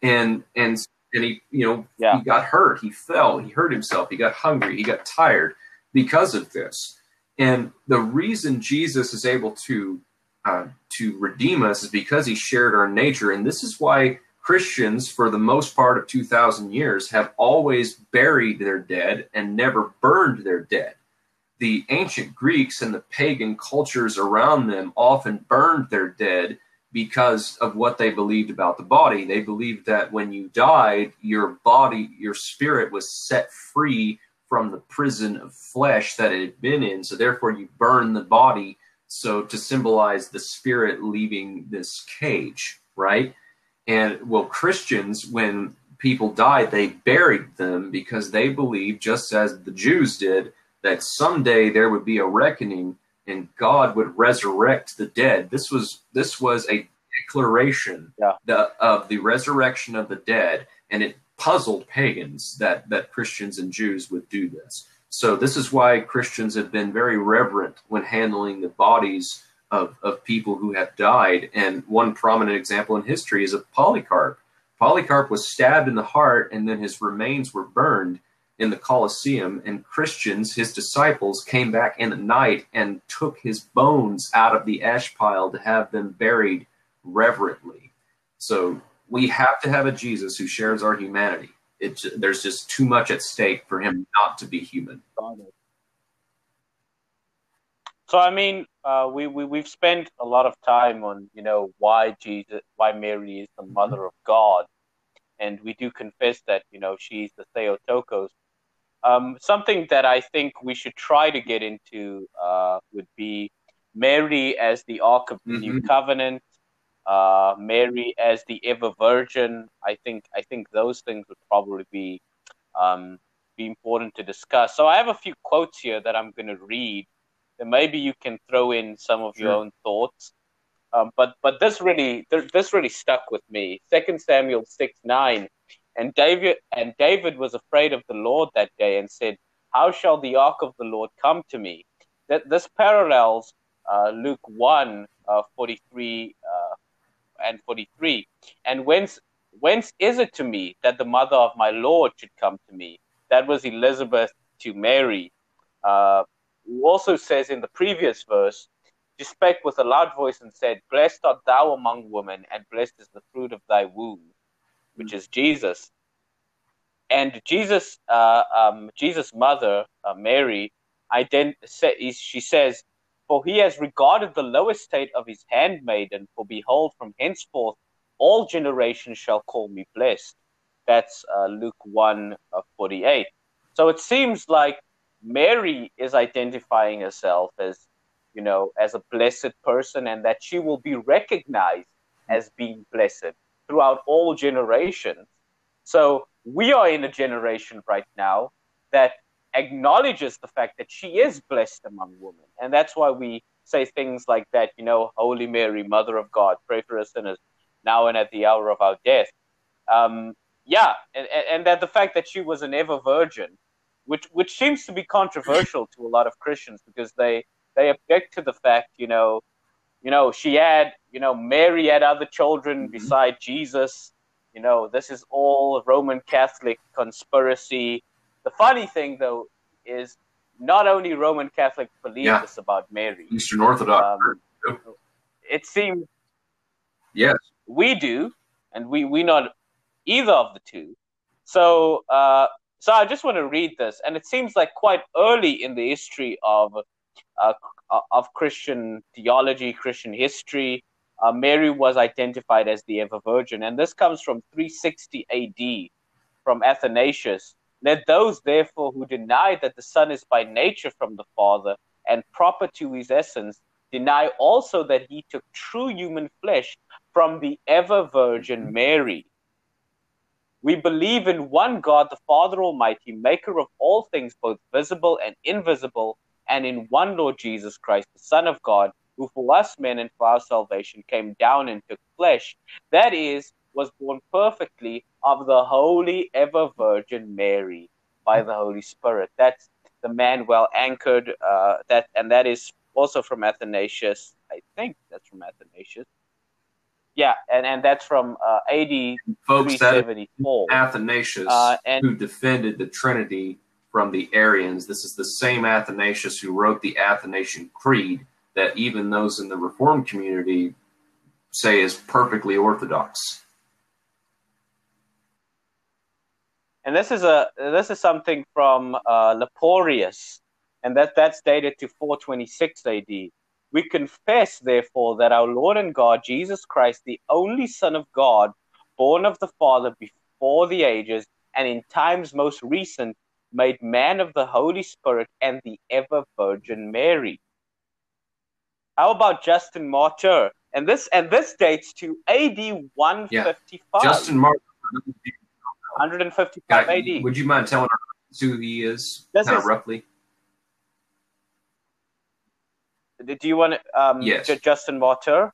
And and and he, you know, Yeah. he got hurt, he fell, he hurt himself, he got hungry, he got tired because of this. And the reason Jesus is able to uh, to redeem us is because he shared our nature, and this is why Christians, for the most part of two thousand years, have always buried their dead and never burned their dead. The ancient Greeks and the pagan cultures around them often burned their dead because of what they believed about the body. They believed that when you died, your body, your spirit was set free from the prison of flesh that it had been in. So therefore, you burn the body so to symbolize the spirit leaving this cage, right? And well, Christians, when people died, they buried them because they believed, just as the Jews did, that someday there would be a reckoning and God would resurrect the dead. This was this was a declaration Yeah. the, of the resurrection of the dead, and it puzzled pagans that that Christians and Jews would do this. So this is why Christians have been very reverent when handling the bodies of, of people who have died. And one prominent example in history is of Polycarp. Polycarp was stabbed in the heart, and then his remains were burned in the Colosseum. And Christians, his disciples, came back in the night and took his bones out of the ash pile to have them buried reverently. So we have to have a Jesus who shares our humanity. It's, there's just too much at stake for him not to be human. So I mean, uh, we we we've spent a lot of time on you know why Jesus, why Mary is the mother of God, and we do confess that you know she's the Theotokos. Um, something that I think we should try to get into uh, would be Mary as the Ark of the New Covenant, uh, Mary as the Ever Virgin. I think I think those things would probably be um, be important to discuss. So I have a few quotes here that I'm going to read then maybe you can throw in some of your own thoughts. Um, but but this really th- this really stuck with me. Second Samuel six nine, and David and David was afraid of the Lord that day and said, "How shall the ark of the Lord come to me?" That this parallels uh, Luke one uh, forty three uh, and forty three. And whence whence is it to me that the mother of my Lord should come to me? That was Elizabeth to Mary. Uh, who also says in the previous verse, she spake with a loud voice and said, Blessed art thou among women, and blessed is the fruit of thy womb, which is Jesus. And Jesus, uh, um, Jesus' mother, uh, Mary, ident- sa- she says, For he has regarded the low estate of his handmaiden, for behold, from henceforth all generations shall call me blessed. That's uh, Luke 1 uh, 48. So it seems like Mary is identifying herself as, you know, as a blessed person and that she will be recognized as being blessed throughout all generations. So we are in a generation right now that acknowledges the fact that she is blessed among women. And that's why we say things like that, you know, Holy Mary, Mother of God, pray for us sinners now and at the hour of our death. Um, yeah, and, and that the fact that she was an ever virgin, which which seems to be controversial to a lot of Christians because they they object to the fact, you know, you know, she had, you know, Mary had other children mm-hmm. beside Jesus. You know, this is all Roman Catholic conspiracy. The funny thing, though, is not only Roman Catholics believe yeah. this about Mary. Eastern Orthodox. Um, it seems. Yes. We do, and we we not either of the two. So, uh, so I just want to read this, and it seems like quite early in the history of uh, of Christian theology, Christian history. Uh, Mary was identified as the ever virgin, and this comes from 360 AD from Athanasius. Let those, therefore, who deny that the Son is by nature from the Father and proper to his essence, deny also that he took true human flesh from the ever Virgin Mary. We believe in one God, the Father Almighty, maker of all things, both visible and invisible, and in one Lord Jesus Christ, the Son of God, who for us men and for our salvation came down and took flesh. That is, was born perfectly of the Holy Ever Virgin Mary by the Holy Spirit. That's the man well anchored. Uh, that and that is also from Athanasius. I think that's from Athanasius. Yeah, and, and that's from uh, AD Folks, 374. Athanasius, uh, and, who defended the Trinity from the Arians. This is the same Athanasius who wrote the Athanasian Creed that even those in the Reformed community say is perfectly orthodox. And this is a this is something from uh, Leporius, and that that's dated to 426 AD. We confess, therefore, that our Lord and God, Jesus Christ, the only Son of God, born of the Father before the ages, and in times most recent, made man of the Holy Spirit and the ever Virgin Mary. How about Justin Martyr? And this and this dates to AD 155. Yeah. Justin Martyr 155 AD. Would you mind telling us who he is, this kind is, of roughly? Do you want to, um, yes. J- Justin Martyr?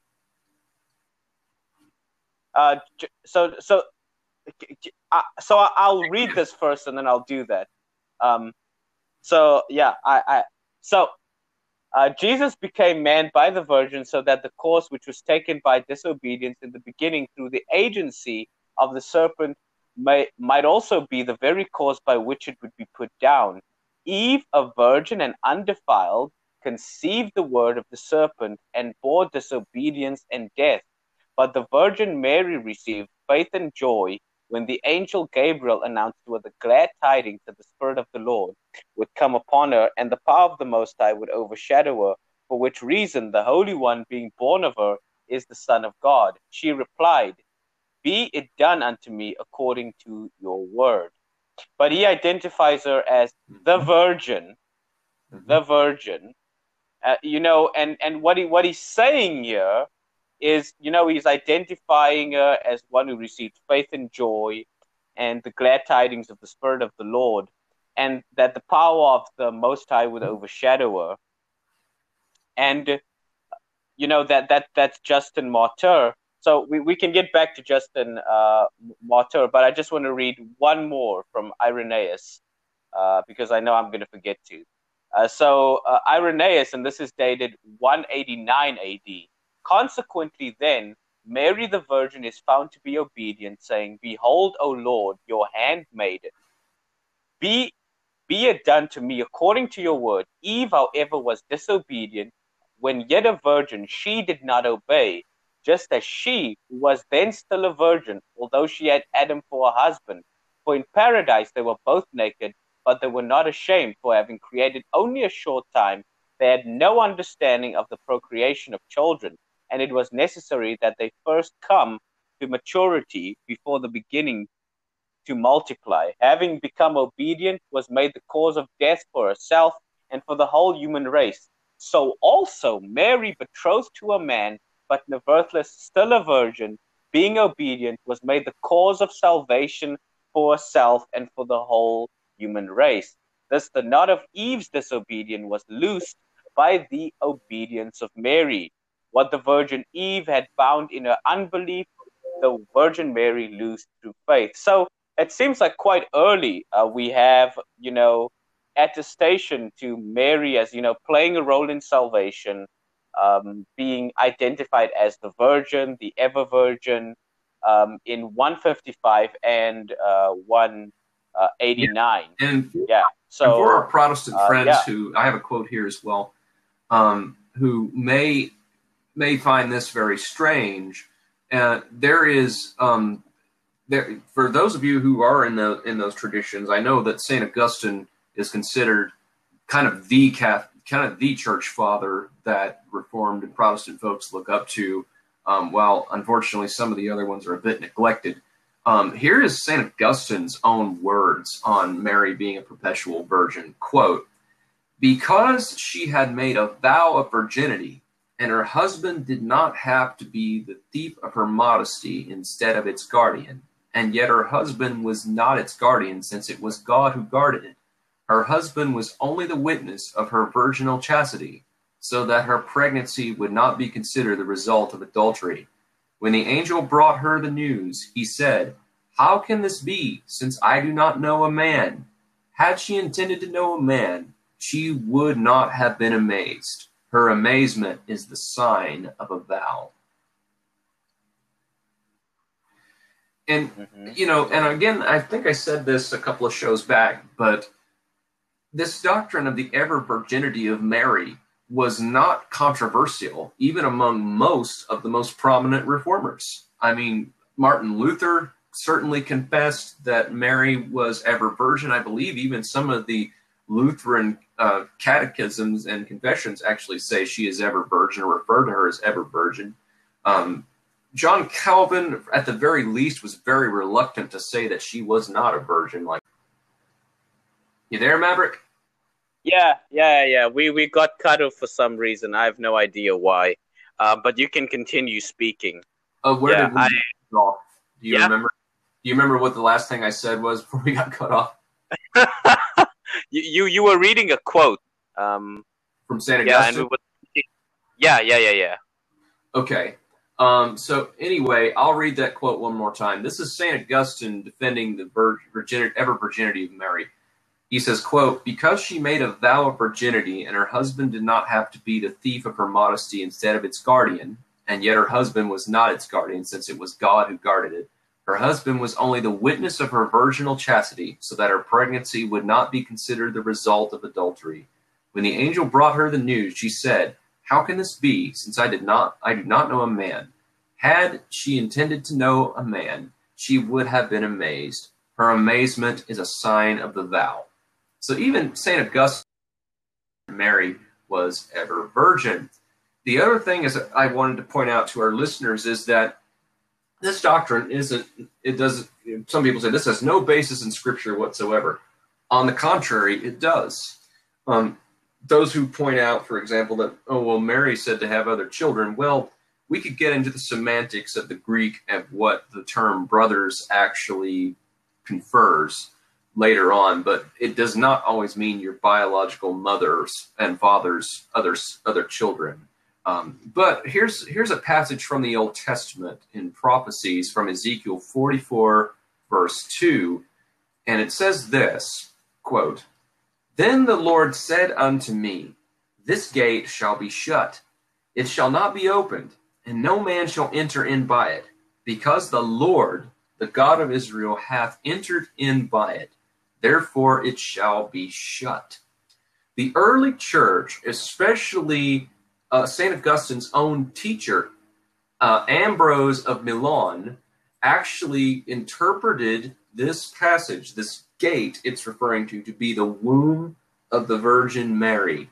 Uh, so so uh, so I'll read this first, and then I'll do that. Um, so yeah, I, I so uh, Jesus became man by the Virgin, so that the course which was taken by disobedience in the beginning through the agency of the serpent may, might also be the very cause by which it would be put down. Eve, a virgin and undefiled, conceived the word of the serpent and bore disobedience and death. But the Virgin Mary received faith and joy when the angel Gabriel announced to her the glad tidings that the Spirit of the Lord would come upon her and the power of the Most High would overshadow her, for which reason the Holy One being born of her is the Son of God. She replied, Be it done unto me according to your word. But he identifies her as the mm-hmm. Virgin, mm-hmm. the Virgin. Uh, you know, and, and what he what he's saying here is, you know, he's identifying her as one who received faith and joy and the glad tidings of the Spirit of the Lord, and that the power of the Most High would overshadow her. And, you know, that, that that's Justin Martyr. So we, we can get back to Justin uh, Martyr, but I just want to read one more from Irenaeus uh, because I know I'm going to forget to. Uh, so uh, Irenaeus, and this is dated 189 AD, Consequently, then, Mary the Virgin is found to be obedient, saying, Behold, O Lord, your handmaiden. Be, be it done to me according to your word. Eve, however, was disobedient. When yet a virgin, she did not obey, just as she, was then still a virgin, although she had Adam for a husband. For in paradise they were both naked, but they were not ashamed, for having created only a short time, they had no understanding of the procreation of children and it was necessary that they first come to maturity before the beginning to multiply. Having become obedient was made the cause of death for herself and for the whole human race. So also Mary, betrothed to a man, but nevertheless still a virgin, being obedient, was made the cause of salvation for herself and for the whole human race. Thus, the knot of Eve's disobedience was loosed by the obedience of Mary. What the Virgin Eve had found in her unbelief, the Virgin Mary loosed through faith. So it seems like quite early uh, we have, you know, attestation to Mary as, you know, playing a role in salvation, um, being identified as the Virgin, the ever Virgin, um, in 155 and uh, 189. Yeah. And yeah, so and for our Protestant uh, friends yeah. who I have a quote here as well, um, who may may find this very strange. Uh, there is um, there for those of you who are in the in those traditions. I know that Saint Augustine is considered kind of the Catholic, kind of the church father that Reformed and Protestant folks look up to. Um, while unfortunately some of the other ones are a bit neglected. Um, here is St. Augustine's own words on Mary being a perpetual virgin. Quote, because she had made a vow of virginity, and her husband did not have to be the thief of her modesty instead of its guardian, and yet her husband was not its guardian, since it was God who guarded it. Her husband was only the witness of her virginal chastity, so that her pregnancy would not be considered the result of adultery. When the angel brought her the news, he said, How can this be, since I do not know a man? Had she intended to know a man, she would not have been amazed. Her amazement is the sign of a vow. And, mm-hmm. you know, and again, I think I said this a couple of shows back, but this doctrine of the ever virginity of Mary was not controversial, even among most of the most prominent reformers. I mean, Martin Luther certainly confessed that Mary was ever virgin. I believe even some of the Lutheran uh, catechisms and confessions actually say she is ever virgin or refer to her as ever virgin. Um, John Calvin, at the very least, was very reluctant to say that she was not a virgin. Like, you there, Maverick? Yeah, yeah, yeah. We we got cut off for some reason. I have no idea why. Uh, but you can continue speaking. Uh, where yeah, did we I, get off? Do you yeah. remember? Do you remember what the last thing I said was before we got cut off? [laughs] you, you you were reading a quote. Um, From Saint yeah, Augustine. and we yeah, yeah, yeah, yeah. Okay. Um, so anyway, I'll read that quote one more time. This is Saint Augustine defending the vir- virginity, ever virginity of Mary. He says, quote, because she made a vow of virginity and her husband did not have to be the thief of her modesty instead of its guardian, and yet her husband was not its guardian since it was God who guarded it. Her husband was only the witness of her virginal chastity, so that her pregnancy would not be considered the result of adultery. When the angel brought her the news, she said, How can this be, since I did not I do not know a man? Had she intended to know a man, she would have been amazed. Her amazement is a sign of the vow. So even St. Augustine, Mary was ever virgin. The other thing is I wanted to point out to our listeners is that this doctrine isn't, it doesn't some people say this has no basis in scripture whatsoever. On the contrary, it does. Um, those who point out, for example, that, oh, well, Mary said to have other children, well, we could get into the semantics of the Greek and what the term brothers actually confers later on, but it does not always mean your biological mothers and fathers, others, other children. Um, but here's here's a passage from the Old Testament in prophecies from Ezekiel 44 verse 2, and it says this quote, Then the Lord said unto me, This gate shall be shut, it shall not be opened, and no man shall enter in by it, because the Lord, the God of Israel, hath entered in by it therefore it shall be shut. The early church, especially uh, St. Augustine's own teacher, uh, Ambrose of Milan, actually interpreted this passage, this gate it's referring to, to be the womb of the Virgin Mary.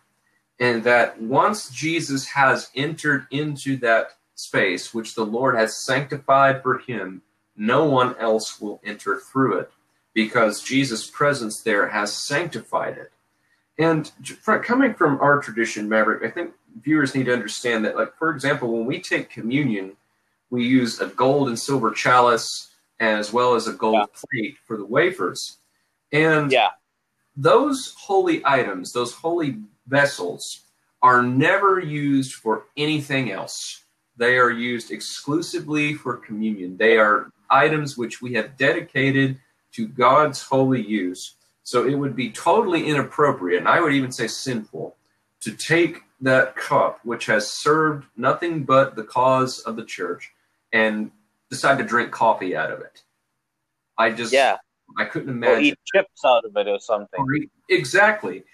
And that once Jesus has entered into that space, which the Lord has sanctified for him, no one else will enter through it because Jesus' presence there has sanctified it. And coming from our tradition, Maverick, I think viewers need to understand that, like, for example, when we take communion, we use a gold and silver chalice as well as a gold yeah. plate for the wafers. And yeah. those holy items, those holy vessels, are never used for anything else. They are used exclusively for communion. They are items which we have dedicated to God's holy use. So it would be totally inappropriate, and I would even say sinful, to take that cup, which has served nothing but the cause of the church, and decide to drink coffee out of it. I just, Yeah. I couldn't imagine. Or eat chips out of it or something. Exactly.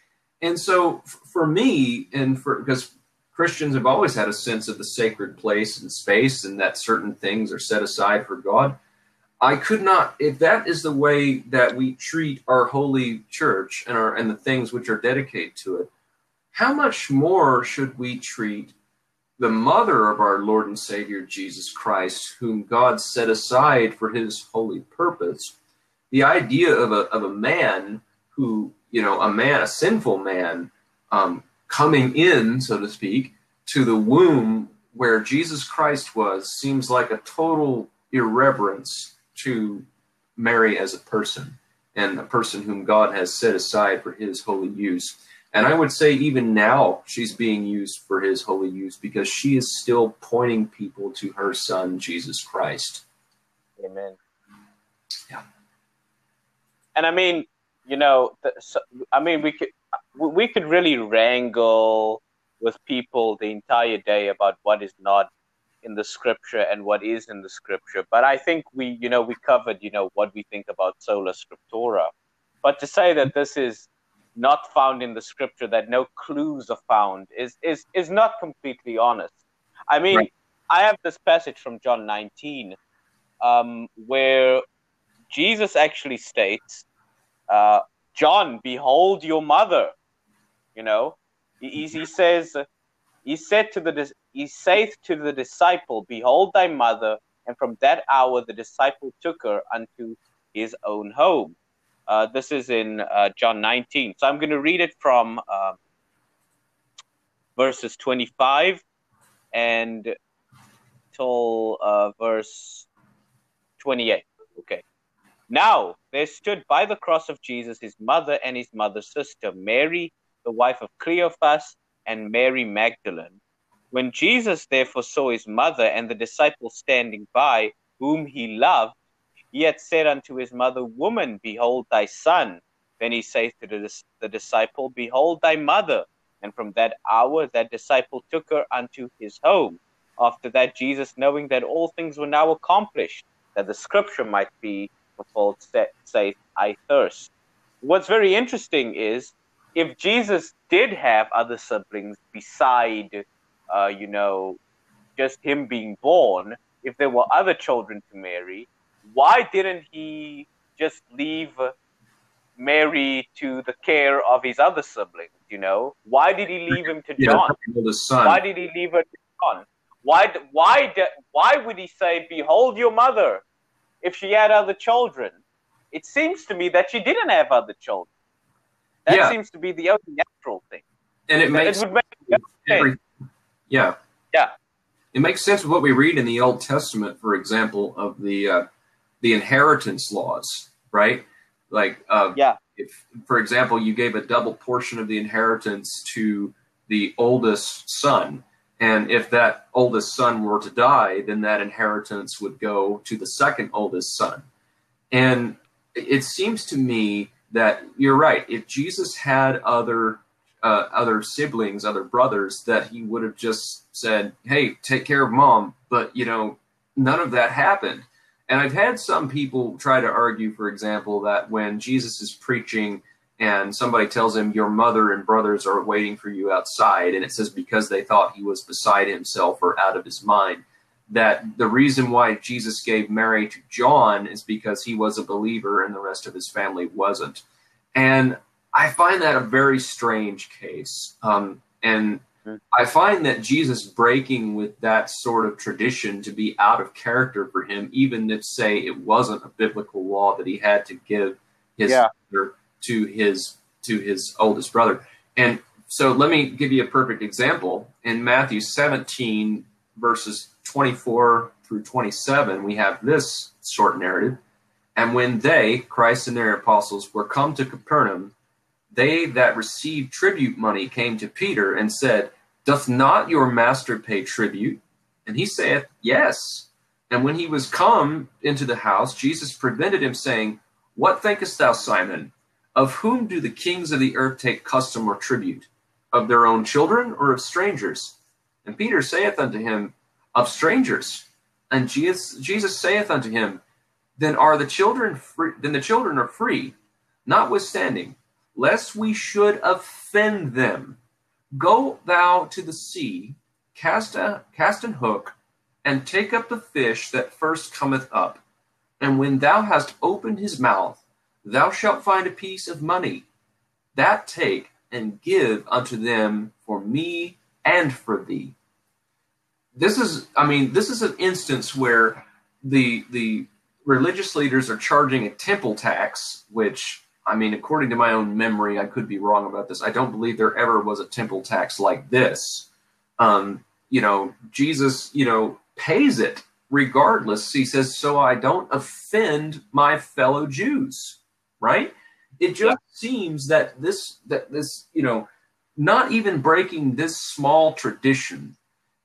And so f- for me, and for because Christians have always had a sense of the sacred place and space, and that certain things are set aside for God. I could not, if that is the way that we treat our holy church and our and the things which are dedicated to it, how much more should we treat the mother of our Lord and Savior Jesus Christ, whom God set aside for His holy purpose? The idea of a of a man who you know a man a sinful man um, coming in so to speak to the womb where jesus christ was seems like a total irreverence to mary as a person and a person whom god has set aside for his holy use and i would say even now she's being used for his holy use because she is still pointing people to her son jesus christ Amen. Yeah. And I mean, you know, I mean, we could we we could really wrangle with people the entire day about what is not in the scripture and what is in the scripture. But I think we, you know, we covered, you know, what we think about sola scriptura. But to say that this is not found in the scripture, that no clues are found, is is is not completely honest. I mean, Right. I have this passage from John 19 um, where Jesus actually states, uh, "John, behold your mother." You know, he, he- he says, he said to the he saith to the disciple, "Behold thy mother." And from that hour, the disciple took her unto his own home. Uh, this is in uh, John 19. So I'm going to read it from uh, verses 25 and till uh, verse 28. Okay. Now there stood by the cross of Jesus his mother and his mother's sister, Mary, the wife of Cleophas, and Mary Magdalene. When Jesus therefore saw his mother and the disciple standing by, whom he loved, he had said unto his mother, Woman, behold thy son. Then he saith to the, the disciple, Behold thy mother. And from that hour that disciple took her unto his home. After that, Jesus, knowing that all things were now accomplished, that the scripture might be fulfilled, sa- saith, I thirst. What's very interesting is if Jesus did have other siblings beside, uh, you know, just him being born, if there were other children to Mary, why didn't he just leave Mary to the care of his other siblings? You know, why did he leave him to Yeah, John? the son. Why did he leave her to John? Why, why, why would he say, "Behold your mother," if she had other children? It seems to me that she didn't have other children. That Yeah. seems to be the only natural thing. and it makes it make every, yeah Yeah. it makes sense with what we read in the old testament for example of the uh, the inheritance laws right like uh, Yeah. if for example you gave a double portion of the inheritance to the oldest son and if that oldest son were to die then that inheritance would go to the second oldest son and it seems to me that you're right if jesus had other uh, other siblings, other brothers, that he would have just said, "Hey, take care of mom." But you know, none of that happened. And I've had some people try to argue, for example, that when Jesus is preaching and somebody tells him, "Your mother and brothers are waiting for you outside," and it says because they thought he was beside himself or out of his mind, that the reason why Jesus gave Mary to John is because he was a believer and the rest of his family wasn't. And I find that a very strange case. Um, and I find that Jesus breaking with that sort of tradition to be out of character for him, even if, say, it wasn't a biblical law that he had to give his Yeah. to his to his oldest brother. And so let me give you a perfect example. In Matthew 17, verses 24 through 27, we have this short narrative. And when they, Christ and their apostles, were come to Capernaum, they that received tribute money came to Peter and said, Doth not your master pay tribute? And he saith, Yes. And when he was come into the house, Jesus prevented him, saying, What thinkest thou, Simon? Of whom do the kings of the earth take custom or tribute? Of their own children or of strangers? And Peter saith unto him, Of strangers. And Jesus, Jesus saith unto him, Then are the children free, then the children are free, notwithstanding, lest we should offend them. Go thou to the sea, cast a cast an hook, and take up the fish that first cometh up. And when thou hast opened his mouth, thou shalt find a piece of money. That take and give unto them for me and for thee. This is, I mean, this is an instance where the the religious leaders are charging a temple tax, which I mean, according to my own memory, I could be wrong about this. I don't believe there ever was a temple tax like this. Um, you know, Jesus, you know, pays it regardless. He says, so I don't offend my fellow Jews, right? It just yeah. seems that this, that this, you know, not even breaking this small tradition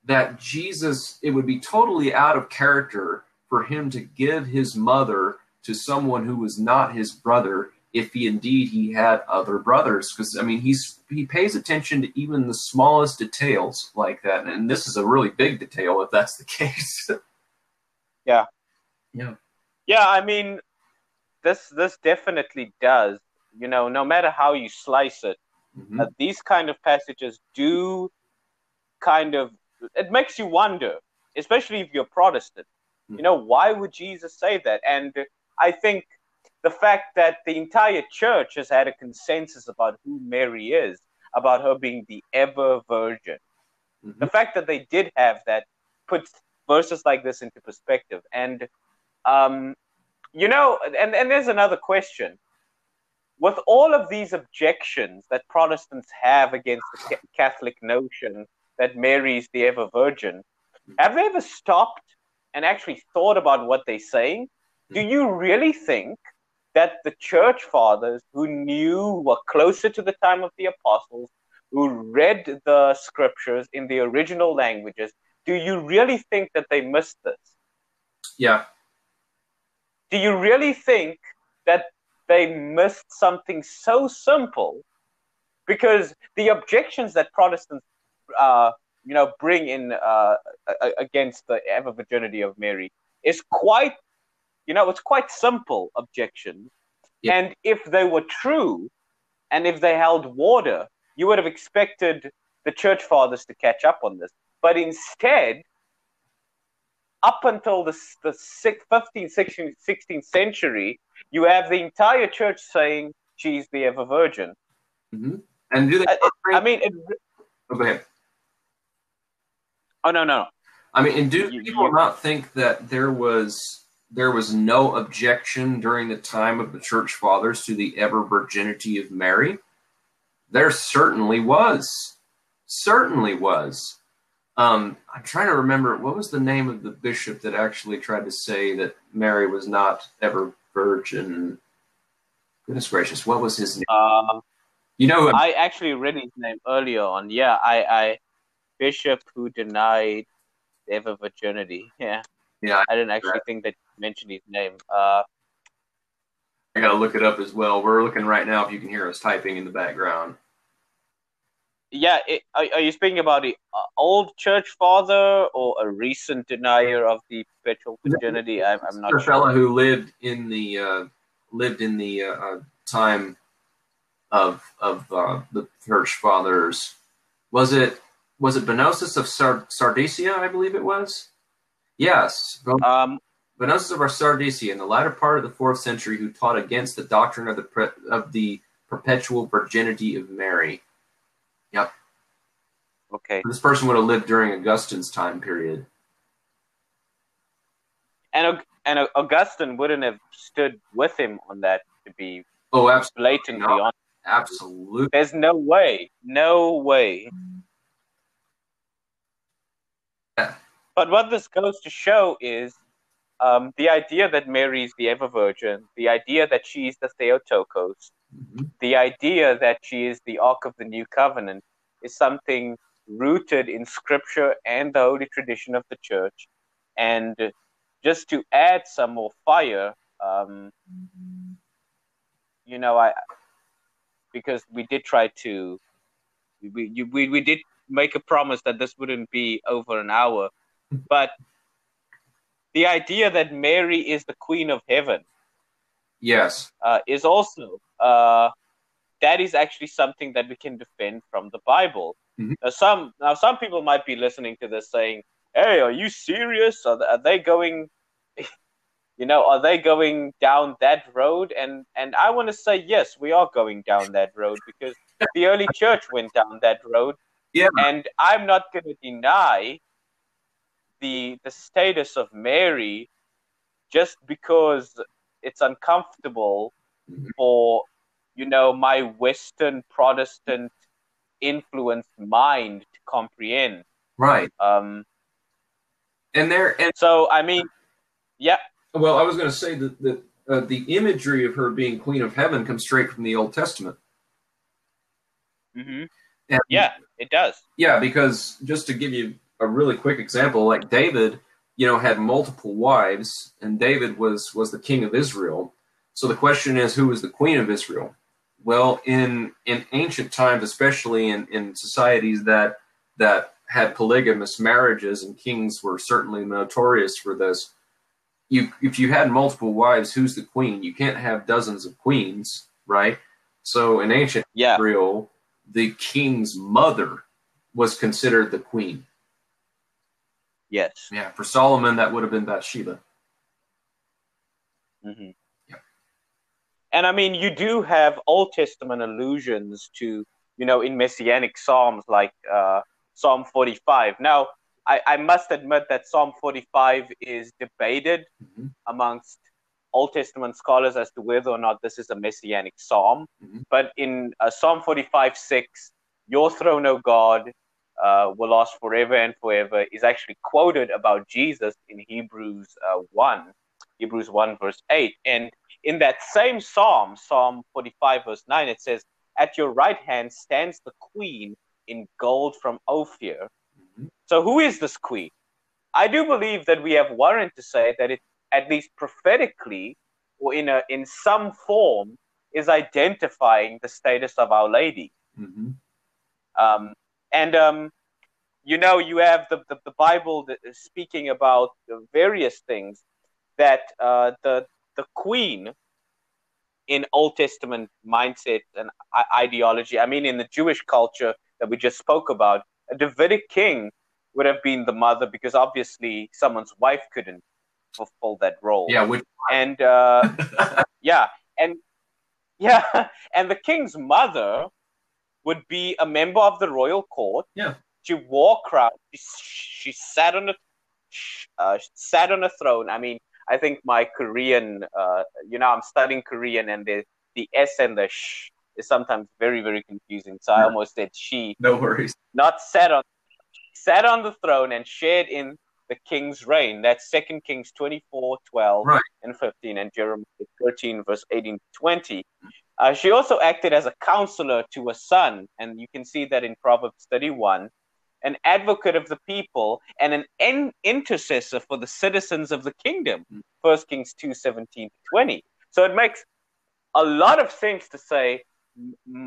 that Jesus, it would be totally out of character for him to give his mother to someone who was not his brother if he indeed he had other brothers because i mean he's he pays attention to even the smallest details like that and this is a really big detail if that's the [laughs] case yeah yeah yeah i mean this this definitely does you know no matter how you slice it mm-hmm. uh, these kind of passages do kind of it makes you wonder especially if you're protestant mm-hmm. you know why would jesus say that and i think the fact that the entire church has had a consensus about who Mary is, about her being the ever virgin. Mm-hmm. The fact that they did have that puts verses like this into perspective. And, um, you know, and, and there's another question. With all of these objections that Protestants have against the Catholic notion that Mary is the ever virgin, have they ever stopped and actually thought about what they're saying? Do mm-hmm. you really think that the church fathers who knew were closer to the time of the apostles, who read the scriptures in the original languages, do you really think that they missed this? Yeah. Do you really think that they missed something so simple? Because the objections that Protestants, uh, you know, bring in uh, against the ever virginity of Mary is quite you know, it's quite simple objections. Yeah. And if they were true, and if they held water, you would have expected the church fathers to catch up on this. But instead, up until the, the 15th, 16th, 16th century, you have the entire church saying she's the ever virgin. Mm-hmm. And do they? I, I mean, it, oh, go ahead. Oh no, no. I mean, and do you, people you, not think that there was there was no objection during the time of the church fathers to the ever virginity of Mary? There certainly was. Certainly was. Um, I'm trying to remember what was the name of the bishop that actually tried to say that Mary was not ever virgin. Goodness gracious, what was his name? Uh, you know, I actually read his name earlier on. Yeah, I, I bishop who denied ever virginity. Yeah. Yeah, I didn't actually think that mentioned his name. Uh, I gotta look it up as well. We're looking right now if you can hear us typing in the background. Yeah, it, are, are, you speaking about the uh, old church father or a recent denier of the perpetual virginity? I'm, I'm not a sure. fellow who lived in the uh, lived in the uh, uh time of of uh, the church fathers. Was it was it Bonosus of Sard- Sardicia? I believe it was. Yes. Um, Bonosus of Sardicia in the latter part of the fourth century, who taught against the doctrine of the pre- of the perpetual virginity of Mary. Yep. Okay. This person would have lived during Augustine's time period. And and Augustine wouldn't have stood with him on that to be oh absolutely blatantly honest. Absolutely. There's no way. No way. Yeah. But what this goes to show is um, the idea that Mary is the ever virgin, the idea that she is the Theotokos, mm-hmm. the idea that she is the Ark of the New Covenant is something rooted in Scripture and the holy tradition of the Church. And just to add some more fire, um, you know, I because we did try to, we we we did make a promise that this wouldn't be over an hour, but the idea that Mary is the Queen of Heaven, yes, uh, is also uh, that is actually something that we can defend from the Bible. Mhm. Now, some now some people might be listening to this saying, "Hey, are you serious? Are, are they going?" [laughs] You know, are they going down that road? And and I want to say yes, we are going down that road because the early church went down that road. Yeah. And I'm not going to deny the the status of Mary just because it's uncomfortable Mhm. for you know my Western Protestant influenced mind to comprehend. right. Um, And there, and so I mean, yeah, well, I was going to say that that uh, the imagery of her being Queen of Heaven comes straight from the Old Testament. Mm-hmm. And- yeah, it does. Yeah, because just to give you a really quick example, like David, you know, had multiple wives, and David was was the king of Israel. So the question is, who was the queen of Israel? Well, in in ancient times, especially in, in societies that that had polygamous marriages, and kings were certainly notorious for this. You, if you had multiple wives, who's the queen? You can't have dozens of queens, right? So in ancient Yeah, Israel, the king's mother was considered the queen. Yes. Yeah, for Solomon, that would have been Bathsheba. hmm Yeah. And I mean, you do have Old Testament allusions to, you know, in messianic psalms like uh, Psalm 45. Now, I, I must admit that Psalm 45 is debated Mhm. amongst Old Testament scholars as to whether or not this is a messianic psalm. Mhm. But in uh, Psalm 45 6, Your throne, O God, uh, will last forever and forever, is actually quoted about Jesus in Hebrews uh, 1, Hebrews 1, verse 8. And in that same psalm, Psalm 45, verse 9, it says, At your right hand stands the queen in gold from Ophir. Mhm. So, who is this queen? I do believe that we have warrant to say that it, at least prophetically, or in a in some form, is identifying the status of Our Lady. Mhm. Um, and um, you know, you have the, the, the Bible that is speaking about various things that uh, the the queen in Old Testament mindset and I- ideology. I mean, in the Jewish culture that we just spoke about, a Davidic king would have been the mother because obviously someone's wife couldn't fulfill that role. Yeah, which And uh, [laughs] yeah, and yeah, [laughs] and the king's mother would be a member of the royal court. Yeah. She wore crown. She, she sat on a uh, sat on a throne. I mean, I think my Korean, uh, you know, I'm studying Korean, and the the s and the sh is sometimes very very confusing. So I almost said she, no worries. not sat on sat on the throne and shared in the king's reign. That's Second Kings 24, 12 Right. and 15, and Jeremiah 13, verse 18 to 20. Uh, she also acted as a counselor to a son, and you can see that in Proverbs 31, an advocate of the people, and an en- intercessor for the citizens of the kingdom. Mm. First Kings 2, 17 to 20. So it makes a lot of sense to say,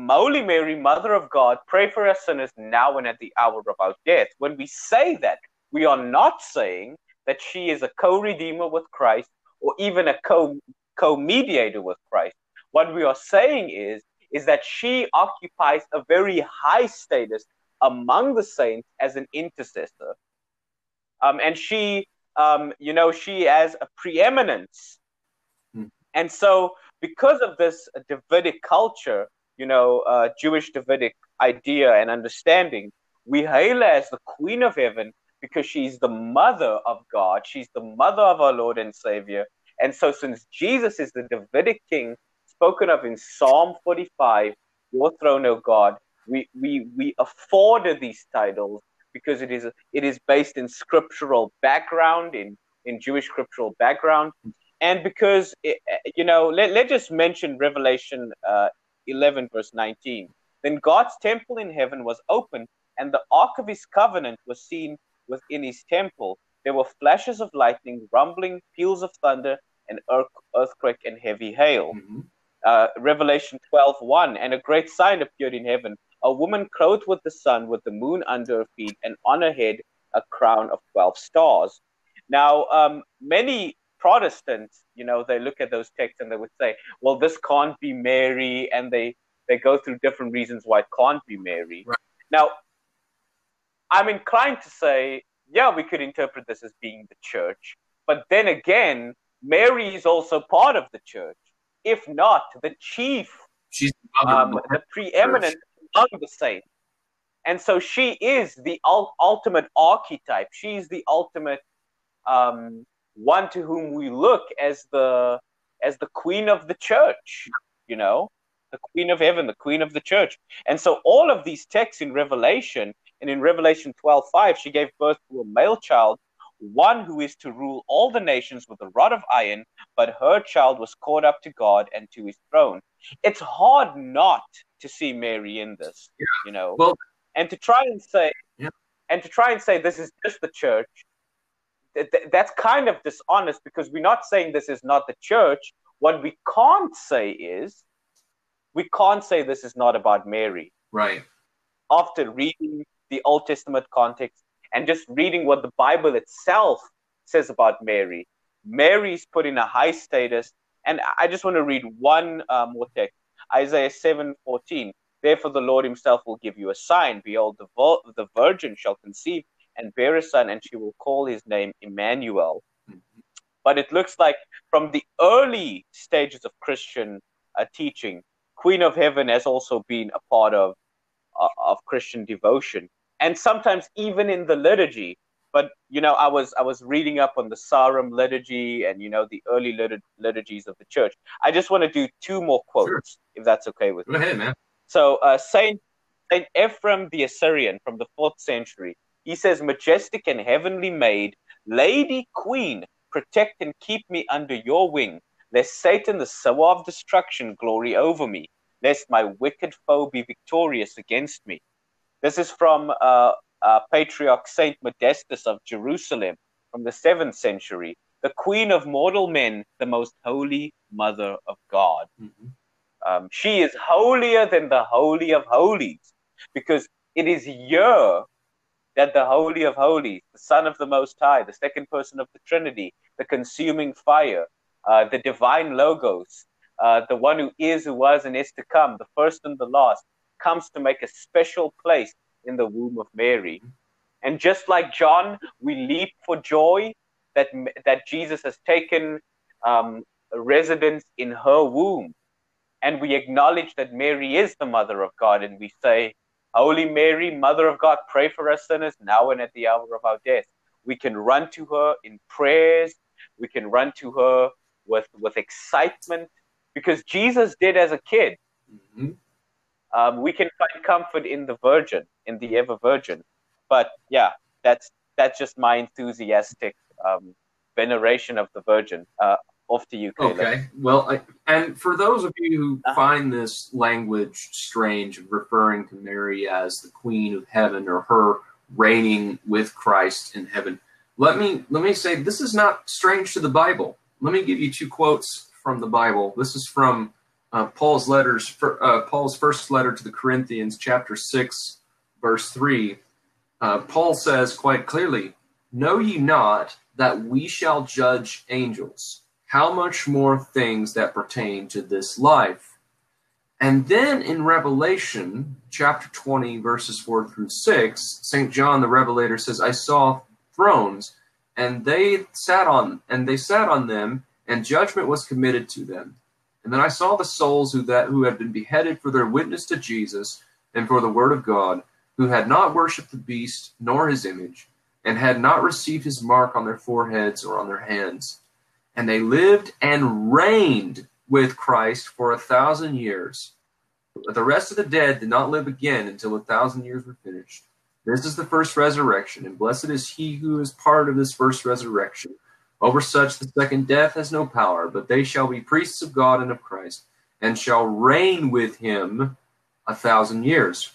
Holy Mary, Mother of God, pray for us sinners now and at the hour of our death. When we say that, we are not saying that she is a co-redeemer with Christ or even a co co-mediator with Christ. What we are saying is is that she occupies a very high status among the saints as an intercessor, um, and she, um, you know, she has a preeminence, Hmm. and so because of this Davidic culture, you know, uh, Jewish Davidic idea and understanding, we hail her as the Queen of Heaven because she's the mother of God. She's the mother of our Lord and Savior. And so, since Jesus is the Davidic king spoken of in Psalm 45, your throne, O God, we, we, we afford these titles because it is, it is based in scriptural background, in, in Jewish scriptural background. And because, it, you know, let, let's just mention Revelation uh, 11, verse 19. Then God's temple in heaven was opened, and the ark of his covenant was seen within his temple. There were flashes of lightning, rumbling, peals of thunder, and earthquake and heavy hail. Mhm. Uh, Revelation 12 1 And a great sign appeared in heaven a woman clothed with the sun, with the moon under her feet, and on her head a crown of 12 stars. Now, um, many Protestants, you know, they look at those texts and they would say, well, this can't be Mary. And they, they go through different reasons why it can't be Mary. Right. Now, I'm inclined to say, yeah, we could interpret this as being the church. But then again, Mary is also part of the church. If not, the chief, She's um, the preeminent among the saints. And so she is the ultimate archetype. She's the ultimate um, one to whom we look as the as the queen of the church. You know, the queen of heaven, the queen of the church. And so all of these texts in Revelation and in Revelation 12:5, she gave birth to a male child, one who is to rule all the nations with a rod of iron, but her child was caught up to God and to his throne. It's hard not to see Mary in this, yeah. you know. Well, and to try and say yeah. and to try and say this is just the church th- th- that's kind of dishonest because we're not saying this is not the church what we can't say is we can't say this is not about mary right after reading the old testament context and just reading what the bible itself says about mary mary's put in a high status and i just want to read one um, more text isaiah 7 14 Therefore, the Lord himself will give you a sign. Behold, the, vo- the virgin shall conceive and bear a son, and she will call his name Emmanuel. But it looks like from the early stages of Christian uh, teaching, Queen of Heaven has also been a part of, uh, of Christian devotion. And sometimes even in the liturgy, but you know i was i was reading up on the sarum liturgy and you know the early lit- liturgies of the church i just want to do two more quotes sure. if that's okay with you go ahead man so uh, Saint Saint Ephraim the Assyrian from the fourth century, he says, "Majestic and heavenly maid, Lady Queen, protect and keep me under your wing, lest Satan, the sower of destruction, glory over me, lest my wicked foe be victorious against me." This is from uh, uh, Patriarch Saint Modestus of Jerusalem from the seventh century, the Queen of mortal men, the most holy Mother of God. Mm-hmm. Um, she is holier than the Holy of Holies because it is here that the Holy of Holies, the Son of the Most High, the second person of the Trinity, the consuming fire, uh, the divine Logos, uh, the one who is, who was, and is to come, the first and the last, comes to make a special place in the womb of Mary. And just like John, we leap for joy that, that Jesus has taken um, residence in her womb and we acknowledge that Mary is the mother of God, and we say, Holy Mary, Mother of God, pray for us sinners now and at the hour of our death. We can run to her in prayers. We can run to her with, with excitement because Jesus did as a kid. Mm-hmm. Um, we can find comfort in the Virgin, in the ever Virgin. But yeah, that's that's just my enthusiastic um, veneration of the Virgin. Uh, off to you. Caleb. Okay. Well, I, and for those of you who uh-huh. find this language strange, referring to Mary as the Queen of Heaven or her reigning with Christ in heaven, let me let me say this is not strange to the Bible. Let me give you two quotes from the Bible. This is from uh, Paul's letters, for, uh, Paul's first letter to the Corinthians, chapter six, verse three. Uh, Paul says quite clearly, "Know ye not that we shall judge angels?" how much more things that pertain to this life. And then in Revelation chapter 20, verses 4 through 6, St. John the Revelator says, I saw thrones, and they sat on and they sat on them, and judgment was committed to them. And then I saw the souls who that who had been beheaded for their witness to Jesus and for the word of God, who had not worshipped the beast nor his image, and had not received his mark on their foreheads or on their hands and they lived and reigned with Christ for a thousand years. But the rest of the dead did not live again until a thousand years were finished. This is the first resurrection, and blessed is he who is part of this first resurrection. Over such the second death has no power, but they shall be priests of God and of Christ, and shall reign with him a thousand years.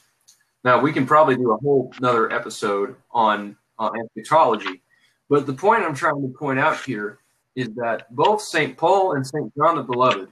Now we can probably do a whole another episode on on eschatology, but the point I'm trying to point out here is that both St. Paul and St. John the Beloved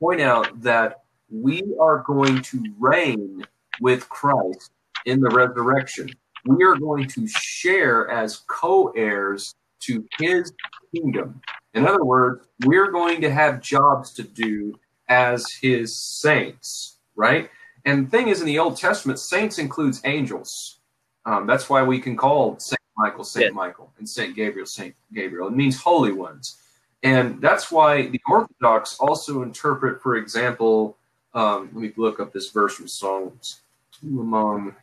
point out that we are going to reign with Christ in the resurrection. We are going to share as co heirs to his kingdom. In other words, we're going to have jobs to do as his saints, right? And the thing is, in the Old Testament, saints includes angels. Um, that's why we can call Saint Michael Saint yeah. Michael and Saint Gabriel Saint Gabriel. It means holy ones. And that's why the Orthodox also interpret, for example, um, let me look up this verse from Psalms. Who among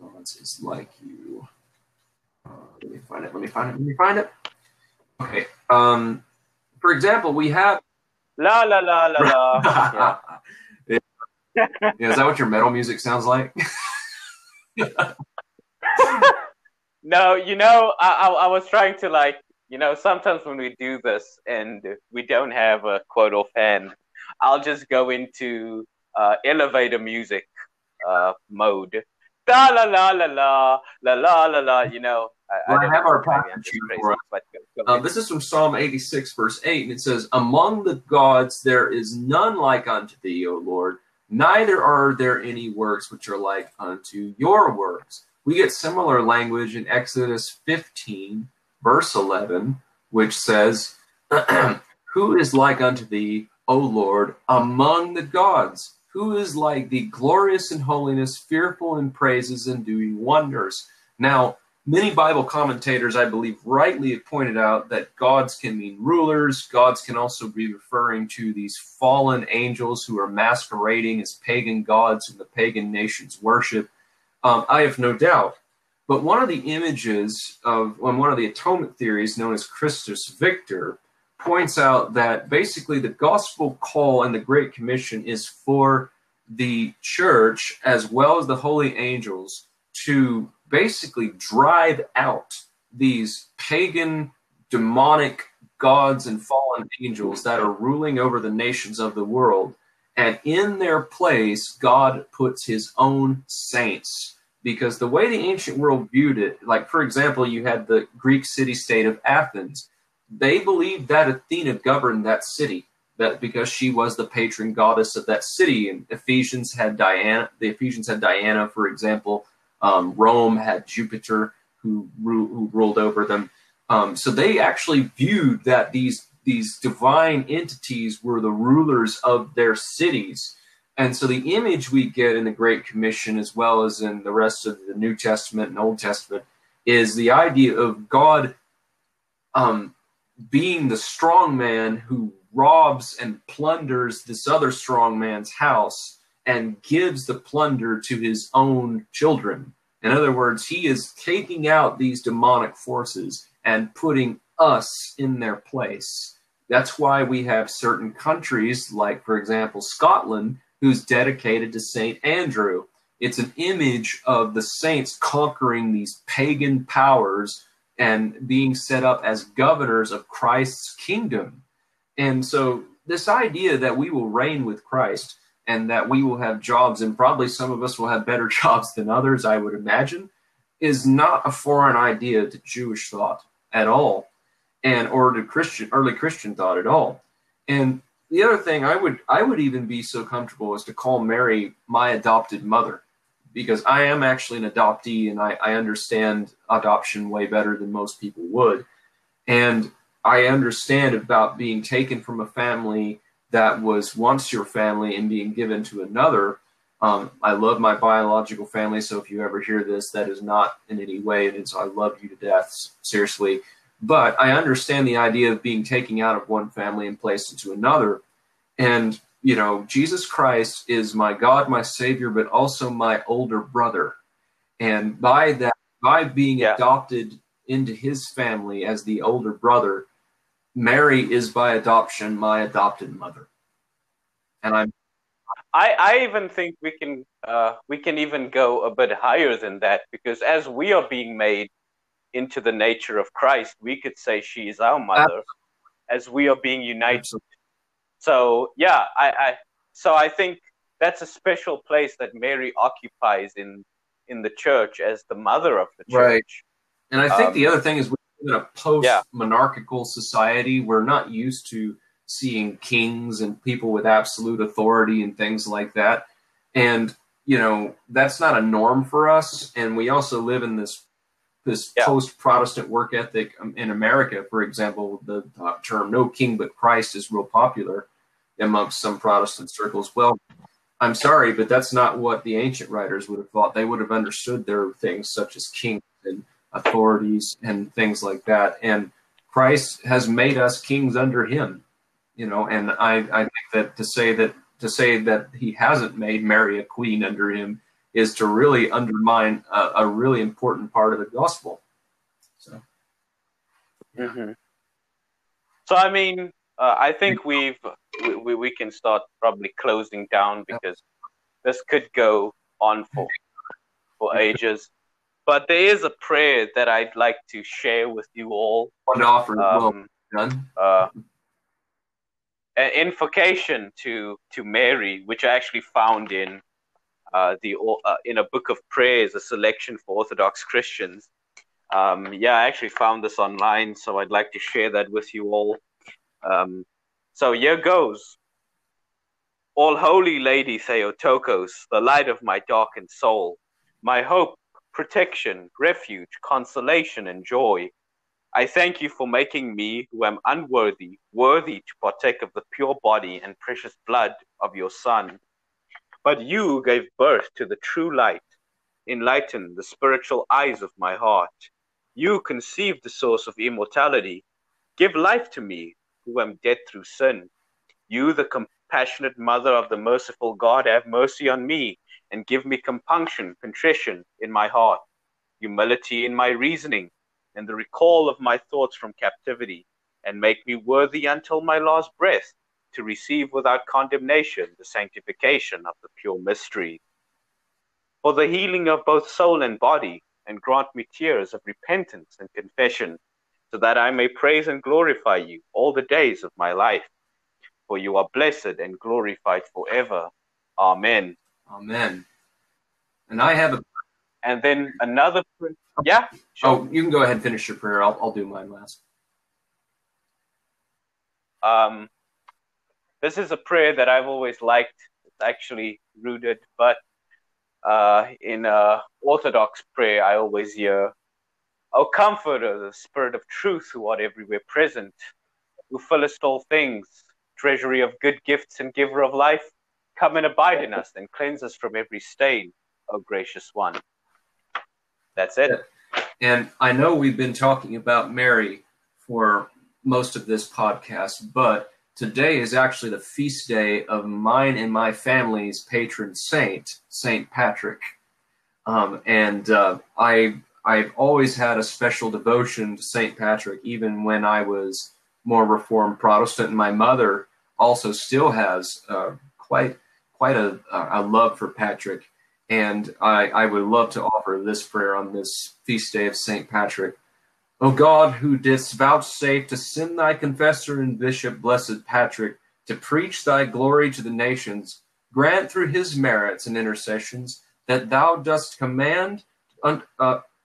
gods is like you? Let me find it. Let me find it. Let me find it. Okay. Um, for example, we have. La la la la la. [laughs] yeah. yeah. Is that what your metal music sounds like? [laughs] no, you know, I, I, I was trying to like, you know, sometimes when we do this and we don't have a quote offhand, I'll just go into uh, elevator music uh, mode. La la la la la la la la. You know. I, well, I, I have our passage for us. Uh, this is from Psalm 86, verse 8, and it says, Among the gods there is none like unto thee, O Lord, neither are there any works which are like unto your works. We get similar language in Exodus 15, verse 11, which says, [clears throat] Who is like unto thee, O Lord, among the gods? Who is like thee, glorious in holiness, fearful in praises, and doing wonders? Now, many Bible commentators, I believe, rightly have pointed out that gods can mean rulers. Gods can also be referring to these fallen angels who are masquerading as pagan gods in the pagan nations worship. Um, I have no doubt. But one of the images of well, one of the atonement theories known as Christus Victor points out that basically the gospel call and the Great Commission is for the church as well as the holy angels to basically drive out these pagan, demonic gods and fallen angels that are ruling over the nations of the world. And in their place, God puts his own saints. Because the way the ancient world viewed it, like for example, you had the Greek city state of Athens they believed that Athena governed that city, that because she was the patron goddess of that city. And Ephesians had Diana. The Ephesians had Diana, for example. Um, Rome had Jupiter, who, ru- who ruled over them. Um, so they actually viewed that these these divine entities were the rulers of their cities. And so the image we get in the Great Commission, as well as in the rest of the New Testament and Old Testament, is the idea of God um, being the strong man who robs and plunders this other strong man's house and gives the plunder to his own children. In other words, he is taking out these demonic forces and putting us in their place. That's why we have certain countries, like, for example, Scotland, who's dedicated to St. Andrew. It's an image of the saints conquering these pagan powers and being set up as governors of Christ's kingdom. And so, this idea that we will reign with Christ and that we will have jobs, and probably some of us will have better [laughs] jobs than others, I would imagine, is not a foreign idea to Jewish thought at all, and or to Christian early Christian thought at all. And the other thing I would I would even be so comfortable as to call Mary my adopted mother because I am actually an adoptee and I, I understand adoption way better than most people would. And I understand about being taken from a family that was once your family and being given to another. Um, I love my biological family, so if you ever hear this, that is not in any way. It's I love you to death, seriously. But I understand the idea of being taken out of one family and placed into another. And you know, Jesus Christ is my God, my Savior, but also my older brother. And by that, by being yeah. adopted into his family as the older brother, Mary is by adoption my adopted mother. And I'm. I, I even think we can uh, we can even go a bit higher than that because as we are being made into the nature of Christ, we could say she is our mother. Absolutely. As we are being united Absolutely. So yeah, I, I so I think that's a special place that Mary occupies in in the church as the mother of the church. Right. And I think um, the other thing is we're in a post monarchical yeah. society. We're not used to seeing kings and people with absolute authority and things like that. And you know that's not a norm for us. And we also live in this this Yeah. post-Protestant work ethic um, in America. For example, the uh, term "no king but Christ" is real popular amongst some Protestant circles. Well, I'm sorry, but that's not what the ancient writers would have thought. They would have understood there are things such as kings and authorities and things like that. And Christ has made us kings under him, you know, and I, I think that to say that to say that he hasn't made Mary a queen under him is to really undermine a, a really important part of the gospel. So hmm So I mean, uh, I think we've we, we, we can start probably closing down because this could go on for for ages. But there is a prayer that I'd like to share with you all. one offer well Um, done. uh, an invocation to to Mary, which I actually found in uh, the uh, in a book of prayers, a selection for Orthodox Christians. Um, yeah, I actually found this online, so I'd like to share that with you all. Um, so here goes. All Holy Lady Theotokos, the light of my darkened soul, my hope, protection, refuge, consolation, and joy. I thank you for making me, who am unworthy, worthy to partake of the pure body and precious blood of your Son. But you gave birth to the true light, enlightened the spiritual eyes of my heart. You conceived the source of immortality. Give life to me, who am dead through sin. You, the compassionate mother of the merciful God, have mercy on me and give me compunction, contrition in my heart, humility in my reasoning, and the recall of my thoughts from captivity, and make me worthy until my last breath to receive without condemnation the sanctification of the pure mystery. For the healing of both soul and body, and grant me tears of repentance and confession, so that I may praise and glorify you all the days of my life. For you are blessed and glorified forever. Amen. Amen. And I have a And then another, yeah, sure. oh, you can go ahead and finish your prayer. I'll I'll do mine last. Um, this is a prayer that I've always liked. It's actually rooted, but uh, in uh, Orthodox prayer, I always hear, O Comforter, the Spirit of truth, who art everywhere present, who fillest all things, treasury of good gifts and giver of life, come and abide in us and cleanse us from every stain, O gracious one. That's it. And I know we've been talking about Mary for most of this podcast, but today is actually the feast day of mine and my family's patron saint, Saint Patrick. Um, and uh, I I've always had a special devotion to Saint Patrick, even when I was more Reformed Protestant. And my mother also still has uh, quite quite a, a love for Patrick. And I, I would love to offer this prayer on this feast day of St. Patrick. O God, who didst vouchsafe to send thy confessor and bishop, blessed Patrick, to preach thy glory to the nations, grant through his merits and intercessions that thou dost command, uh,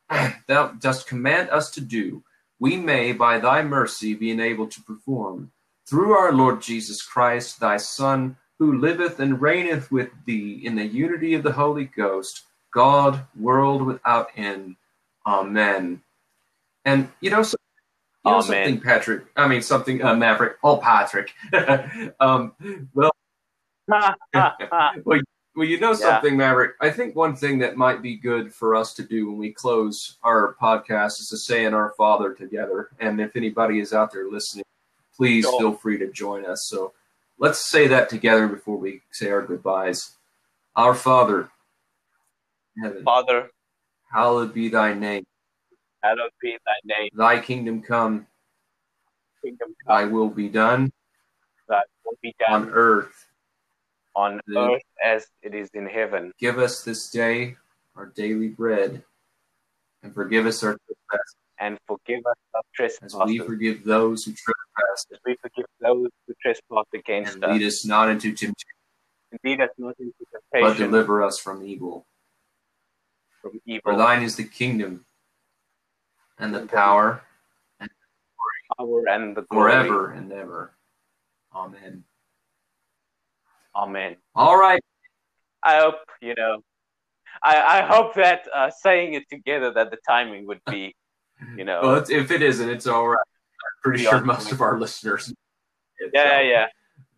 [clears throat] thou dost command us to do, we may by thy mercy be enabled to perform. Through our Lord Jesus Christ, thy Son, who liveth and reigneth with thee in the unity of the Holy Ghost, God, world without end. Amen. And you know, so, you know something, Patrick. I mean, something, uh, Maverick. Oh, Patrick. [laughs] um, [laughs] well, well, you know Yeah. something, Maverick. I think one thing that might be good for us to do when we close our podcast is to say in our Father together. And if anybody is out there listening, please Sure. feel free to join us. So let's say that together before we say our goodbyes. Our Father, heaven, Father, hallowed be thy name. hallowed be thy name, Thy kingdom come, kingdom come. thy will be done thy will be done on earth. on the- earth as it is in heaven. Give us this day our daily bread, and forgive us our trespasses And forgive us our as trespasses, we forgive those who trespass as we forgive those who trespass against and us. lead us not into temptation, And lead us not into temptation. but deliver us from evil. from For evil. thine is the kingdom and the power power and the glory forever and ever. Amen. Amen. All right. I hope you know. I, I hope that uh, saying it together that the timing would be, [laughs] you know. Well, if it isn't, it's all right. I'm pretty sure most of our listeners. yeah, yeah,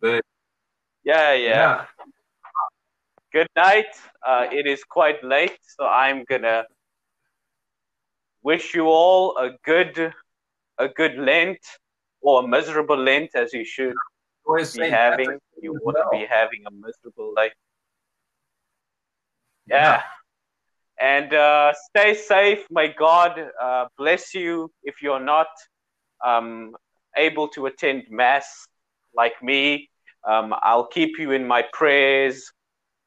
But yeah, yeah. yeah. Good night. Uh, it is quite late, so I'm gonna wish you all a good, a good Lent or a miserable Lent, as you should be having. You want to well. be having a miserable life. Yeah. And uh, stay safe. May God uh, bless you if you're not um, able to attend Mass like me. Um, I'll keep you in my prayers.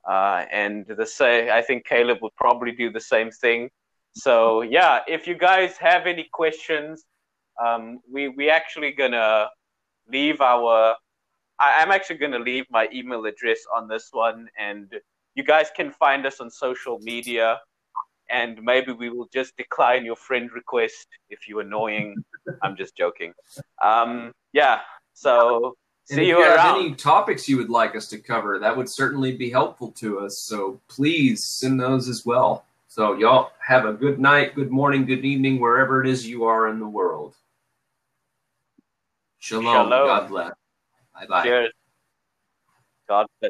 Uh, and the say, I think Caleb would probably do the same thing. So yeah, if you guys have any questions, um, we we actually gonna leave our. I, I'm actually gonna leave my email address on this one, and you guys can find us on social media. And maybe we will just decline your friend request if you're annoying. [laughs] I'm just joking. Um, yeah. So And see if you, you have around. any topics you would like us to cover, that would certainly be helpful to us. So please send those as well. So y'all have a good night, good morning, good evening, wherever it is you are in the world. Shalom. Shalom. God bless. Bye bye. God bless.